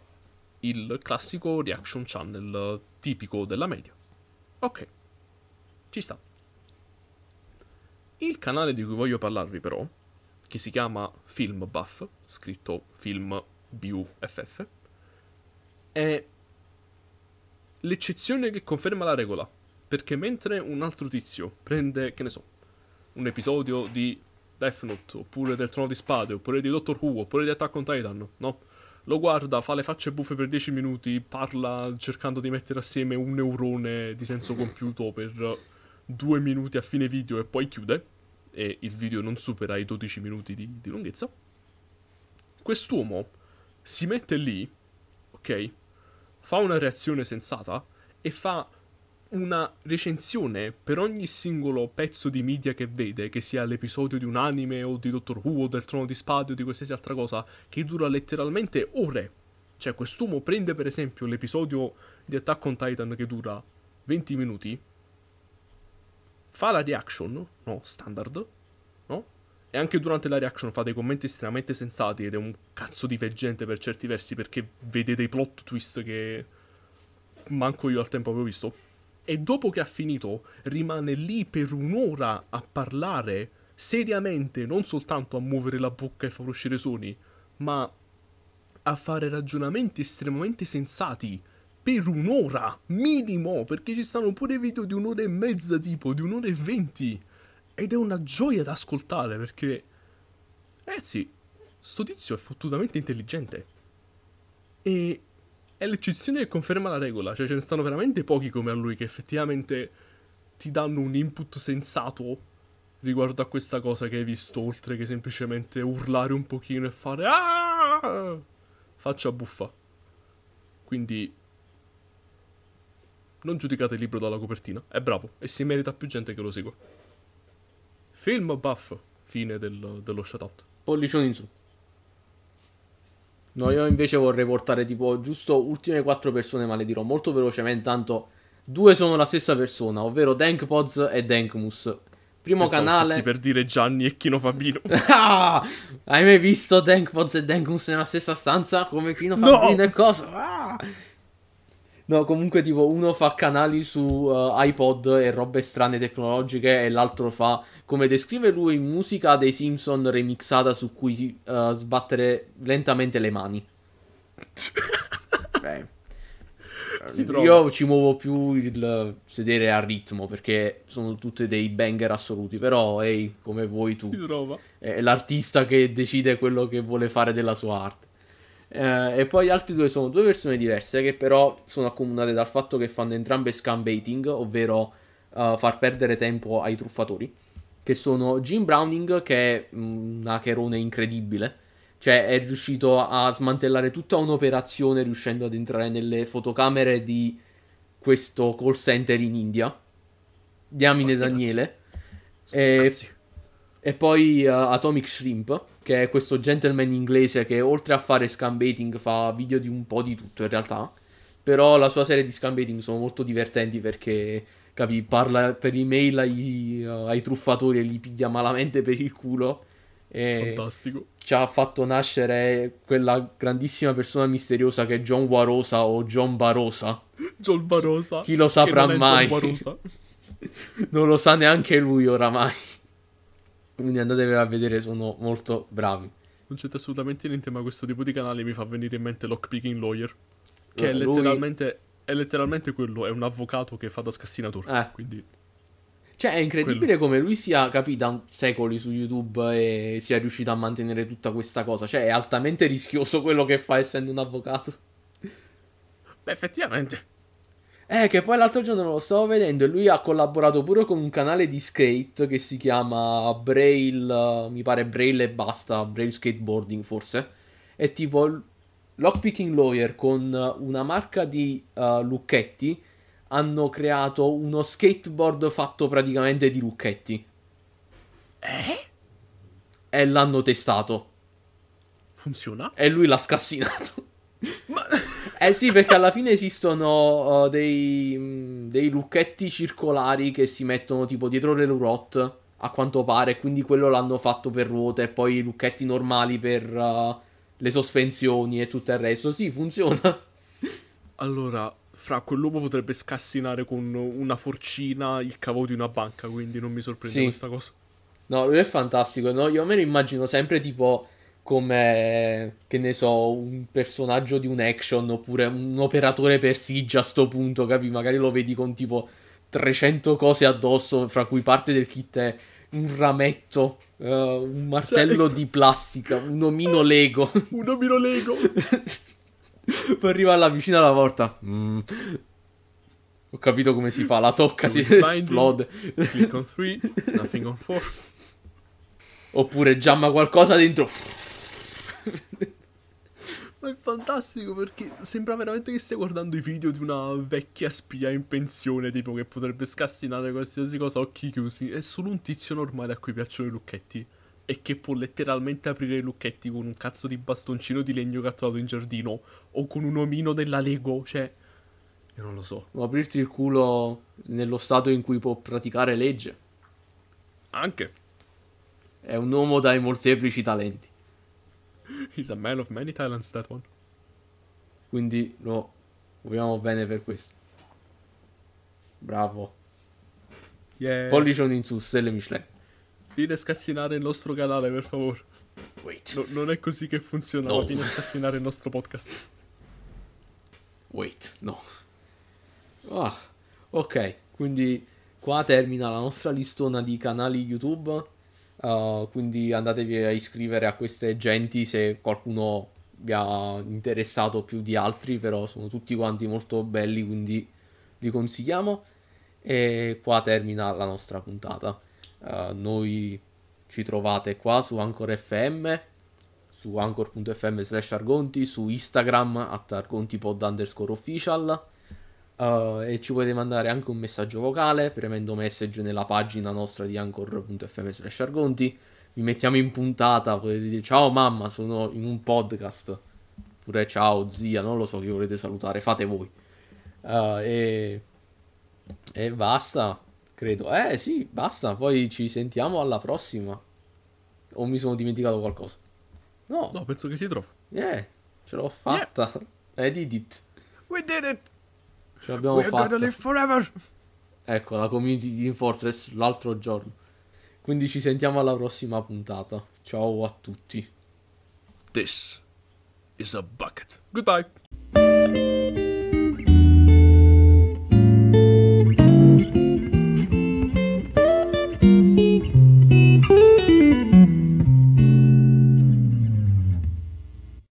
Speaker 2: il classico reaction channel tipico della media. Ok, ci sta. Il canale di cui voglio parlarvi però, che si chiama Film Buff, scritto Film BUFF, è l'eccezione che conferma la regola. Perché mentre un altro tizio prende, che ne so, un episodio di Death Note, oppure del Trono di Spade, oppure di Doctor Who, oppure di Attack on Titan, no? Lo guarda, fa le facce buffe per 10 minuti, parla cercando di mettere assieme un neurone di senso compiuto per due minuti a fine video e poi chiude, e il video non supera i 12 minuti di, di lunghezza. Quest'uomo si mette lì, ok? Fa una reazione sensata e fa una recensione per ogni singolo pezzo di media che vede, che sia l'episodio di un anime o di Doctor Who o del Trono di Spade o di qualsiasi altra cosa, che dura letteralmente ore. Cioè, quest'uomo prende per esempio l'episodio di Attack on Titan che dura 20 minuti, fa la reaction, no, standard, no? E anche durante la reaction fa dei commenti estremamente sensati ed è un cazzo divergente per certi versi perché vede dei plot twist che manco io al tempo avevo visto. E dopo che ha finito rimane lì per un'ora a parlare seriamente, non soltanto a muovere la bocca e far uscire suoni, ma a fare ragionamenti estremamente sensati per un'ora minimo, perché ci stanno pure video di un'ora e mezza, tipo di un'ora e venti. Ed è una gioia da ascoltare perché, ragazzi, sto tizio è fottutamente intelligente. E è l'eccezione che conferma la regola, cioè ce ne stanno veramente pochi come a lui che effettivamente ti danno un input sensato riguardo a questa cosa che hai visto, oltre che semplicemente urlare un pochino e fare ah! faccia buffa. Quindi non giudicate il libro dalla copertina, è bravo e si merita più gente che lo segua. Film buff, fine del, dello shoutout.
Speaker 3: Pollicione in su. No, io invece vorrei portare tipo giusto ultime quattro persone, ma le dirò molto velocemente, tanto due sono la stessa persona, ovvero Dankpods e Dankmus. Primo
Speaker 2: Pensavo
Speaker 3: canale.
Speaker 2: per dire Gianni e Chino Fabino.
Speaker 3: Ah! Hai mai visto Dankpods e Dankmus nella stessa stanza? Come Kino
Speaker 2: No!
Speaker 3: Fabino e cosa? Ah! No, comunque tipo uno fa canali su uh, iPod e robe strane tecnologiche e l'altro fa, come descrive lui, musica dei Simpson remixata su cui uh, sbattere lentamente le mani. Beh, io ci muovo più il sedere a ritmo perché sono tutte dei banger assoluti, però ehi, come vuoi tu
Speaker 2: si trova.
Speaker 3: è l'artista che decide quello che vuole fare della sua arte. Eh, e poi gli altri due sono due persone diverse che però sono accomunate dal fatto che fanno entrambe scam baiting, ovvero eh, far perdere tempo ai truffatori. Che sono Jim Browning, che è un hackerone incredibile. Cioè, è riuscito a smantellare tutta un'operazione riuscendo ad entrare nelle fotocamere di questo call center in India. Diamine Daniele. E-. e poi uh, Atomic Shrimp, che è questo gentleman inglese che oltre a fare scam baiting fa video di un po' di tutto in realtà. Però la sua serie di scam baiting sono molto divertenti perché, capi, parla per email ai, uh, ai truffatori e li piglia malamente per il culo.
Speaker 2: Fantastico.
Speaker 3: ci ha fatto nascere quella grandissima persona misteriosa che è John Warosa o John Barosa.
Speaker 2: John Barosa.
Speaker 3: Chi lo saprà
Speaker 2: non
Speaker 3: mai? Non lo sa neanche lui oramai. Quindi andatevelo a vedere, sono molto bravi.
Speaker 2: Non c'entra assolutamente niente, ma questo tipo di canale mi fa venire in mente Lockpicking Lawyer. Che
Speaker 3: Eh,
Speaker 2: è
Speaker 3: lui-
Speaker 2: letteralmente. È letteralmente quello, è un avvocato che fa da scassinatore.
Speaker 3: Eh.
Speaker 2: Quindi.
Speaker 3: Cioè, è incredibile come lui sia capita secoli su YouTube e sia riuscito a mantenere tutta questa cosa. Cioè, è altamente rischioso quello che fa essendo un avvocato.
Speaker 2: Beh, effettivamente.
Speaker 3: Eh, che poi l'altro giorno lo stavo vedendo e lui ha collaborato pure con un canale di skate che si chiama Braille, mi pare Braille e basta, Braille Skateboarding forse. È tipo Lockpicking Lawyer con una marca di eh, lucchetti hanno creato uno skateboard fatto praticamente di lucchetti.
Speaker 2: Eh?
Speaker 3: E l'hanno testato.
Speaker 2: Funziona?
Speaker 3: E lui l'ha scassinato. Eh sì, perché alla fine esistono uh, dei, mm, dei lucchetti circolari che si mettono tipo dietro le roulotte a quanto pare, quindi quello l'hanno fatto per ruote e poi i lucchetti normali per uh, le sospensioni e tutto il resto. Sì, funziona.
Speaker 2: Allora, fra quell'uomo potrebbe scassinare con una forcina il cavo di una banca, quindi non mi sorprende
Speaker 3: Sì.
Speaker 2: questa cosa.
Speaker 3: No, lui è fantastico, no? Io me lo immagino sempre tipo come, che ne so, un personaggio di un action oppure un operatore per Siege a sto punto, capi? Magari lo vedi con tipo 300 cose addosso, fra cui parte del kit è un rametto, eh, un martello di plastica, un omino Lego.
Speaker 2: Un omino Lego!
Speaker 3: Poi arriva là vicino alla porta. Mm. Ho capito come si fa, la tocca, si esplode.
Speaker 2: Click on 3, nothing on 4.
Speaker 3: Oppure giamma qualcosa dentro.
Speaker 2: Ma è fantastico perché sembra veramente che stai guardando i video di una vecchia spia in pensione, tipo che potrebbe scassinare qualsiasi cosa a occhi chiusi. È solo un tizio normale a cui piacciono i lucchetti. E che può letteralmente aprire i lucchetti con un cazzo di bastoncino di legno trovato in giardino. O con un omino della Lego. Cioè, io non lo so.
Speaker 3: aprirti il culo nello stato in cui può praticare legge.
Speaker 2: Anche.
Speaker 3: È un uomo dai molteplici talenti.
Speaker 2: He's a man of many talents, that one.
Speaker 3: Quindi lo vogliamo bene per questo. Bravo.
Speaker 2: Yeah.
Speaker 3: Pollicione in su, stelle Michelin.
Speaker 2: A scassinare il nostro canale, per favore.
Speaker 3: Wait.
Speaker 2: No- non è così che funziona.
Speaker 3: No.
Speaker 2: A scassinare il nostro podcast.
Speaker 3: Wait, no. Ah, ok, quindi qua termina la nostra listona di canali YouTube. Uh, quindi andatevi a iscrivere a queste genti se qualcuno vi ha interessato più di altri, però sono tutti quanti molto belli, quindi li consigliamo. E qua termina la nostra puntata. Uh, noi ci trovate qua su Anchor FM, su anchor.fm slash argonti, su Instagram at argontipod underscore official uh, e ci potete mandare anche un messaggio vocale premendo message nella pagina nostra di anchor.fm slash argonti vi mettiamo in puntata, potete dire ciao mamma, sono in un podcast oppure ciao zia, non lo so chi volete salutare, fate voi Uh, e, e basta, credo, eh sì, basta, poi ci sentiamo alla prossima o mi sono dimenticato qualcosa? No,
Speaker 2: No, penso che si trova.
Speaker 3: eh, ce l'ho fatta. I did it.
Speaker 2: We did it!
Speaker 3: Ce l'abbiamo
Speaker 2: We're
Speaker 3: fatta.
Speaker 2: gonna live forever!
Speaker 3: Ecco, la community di Team Fortress l'altro giorno. Quindi ci sentiamo alla prossima puntata. Ciao a tutti.
Speaker 2: This is a bucket. Goodbye.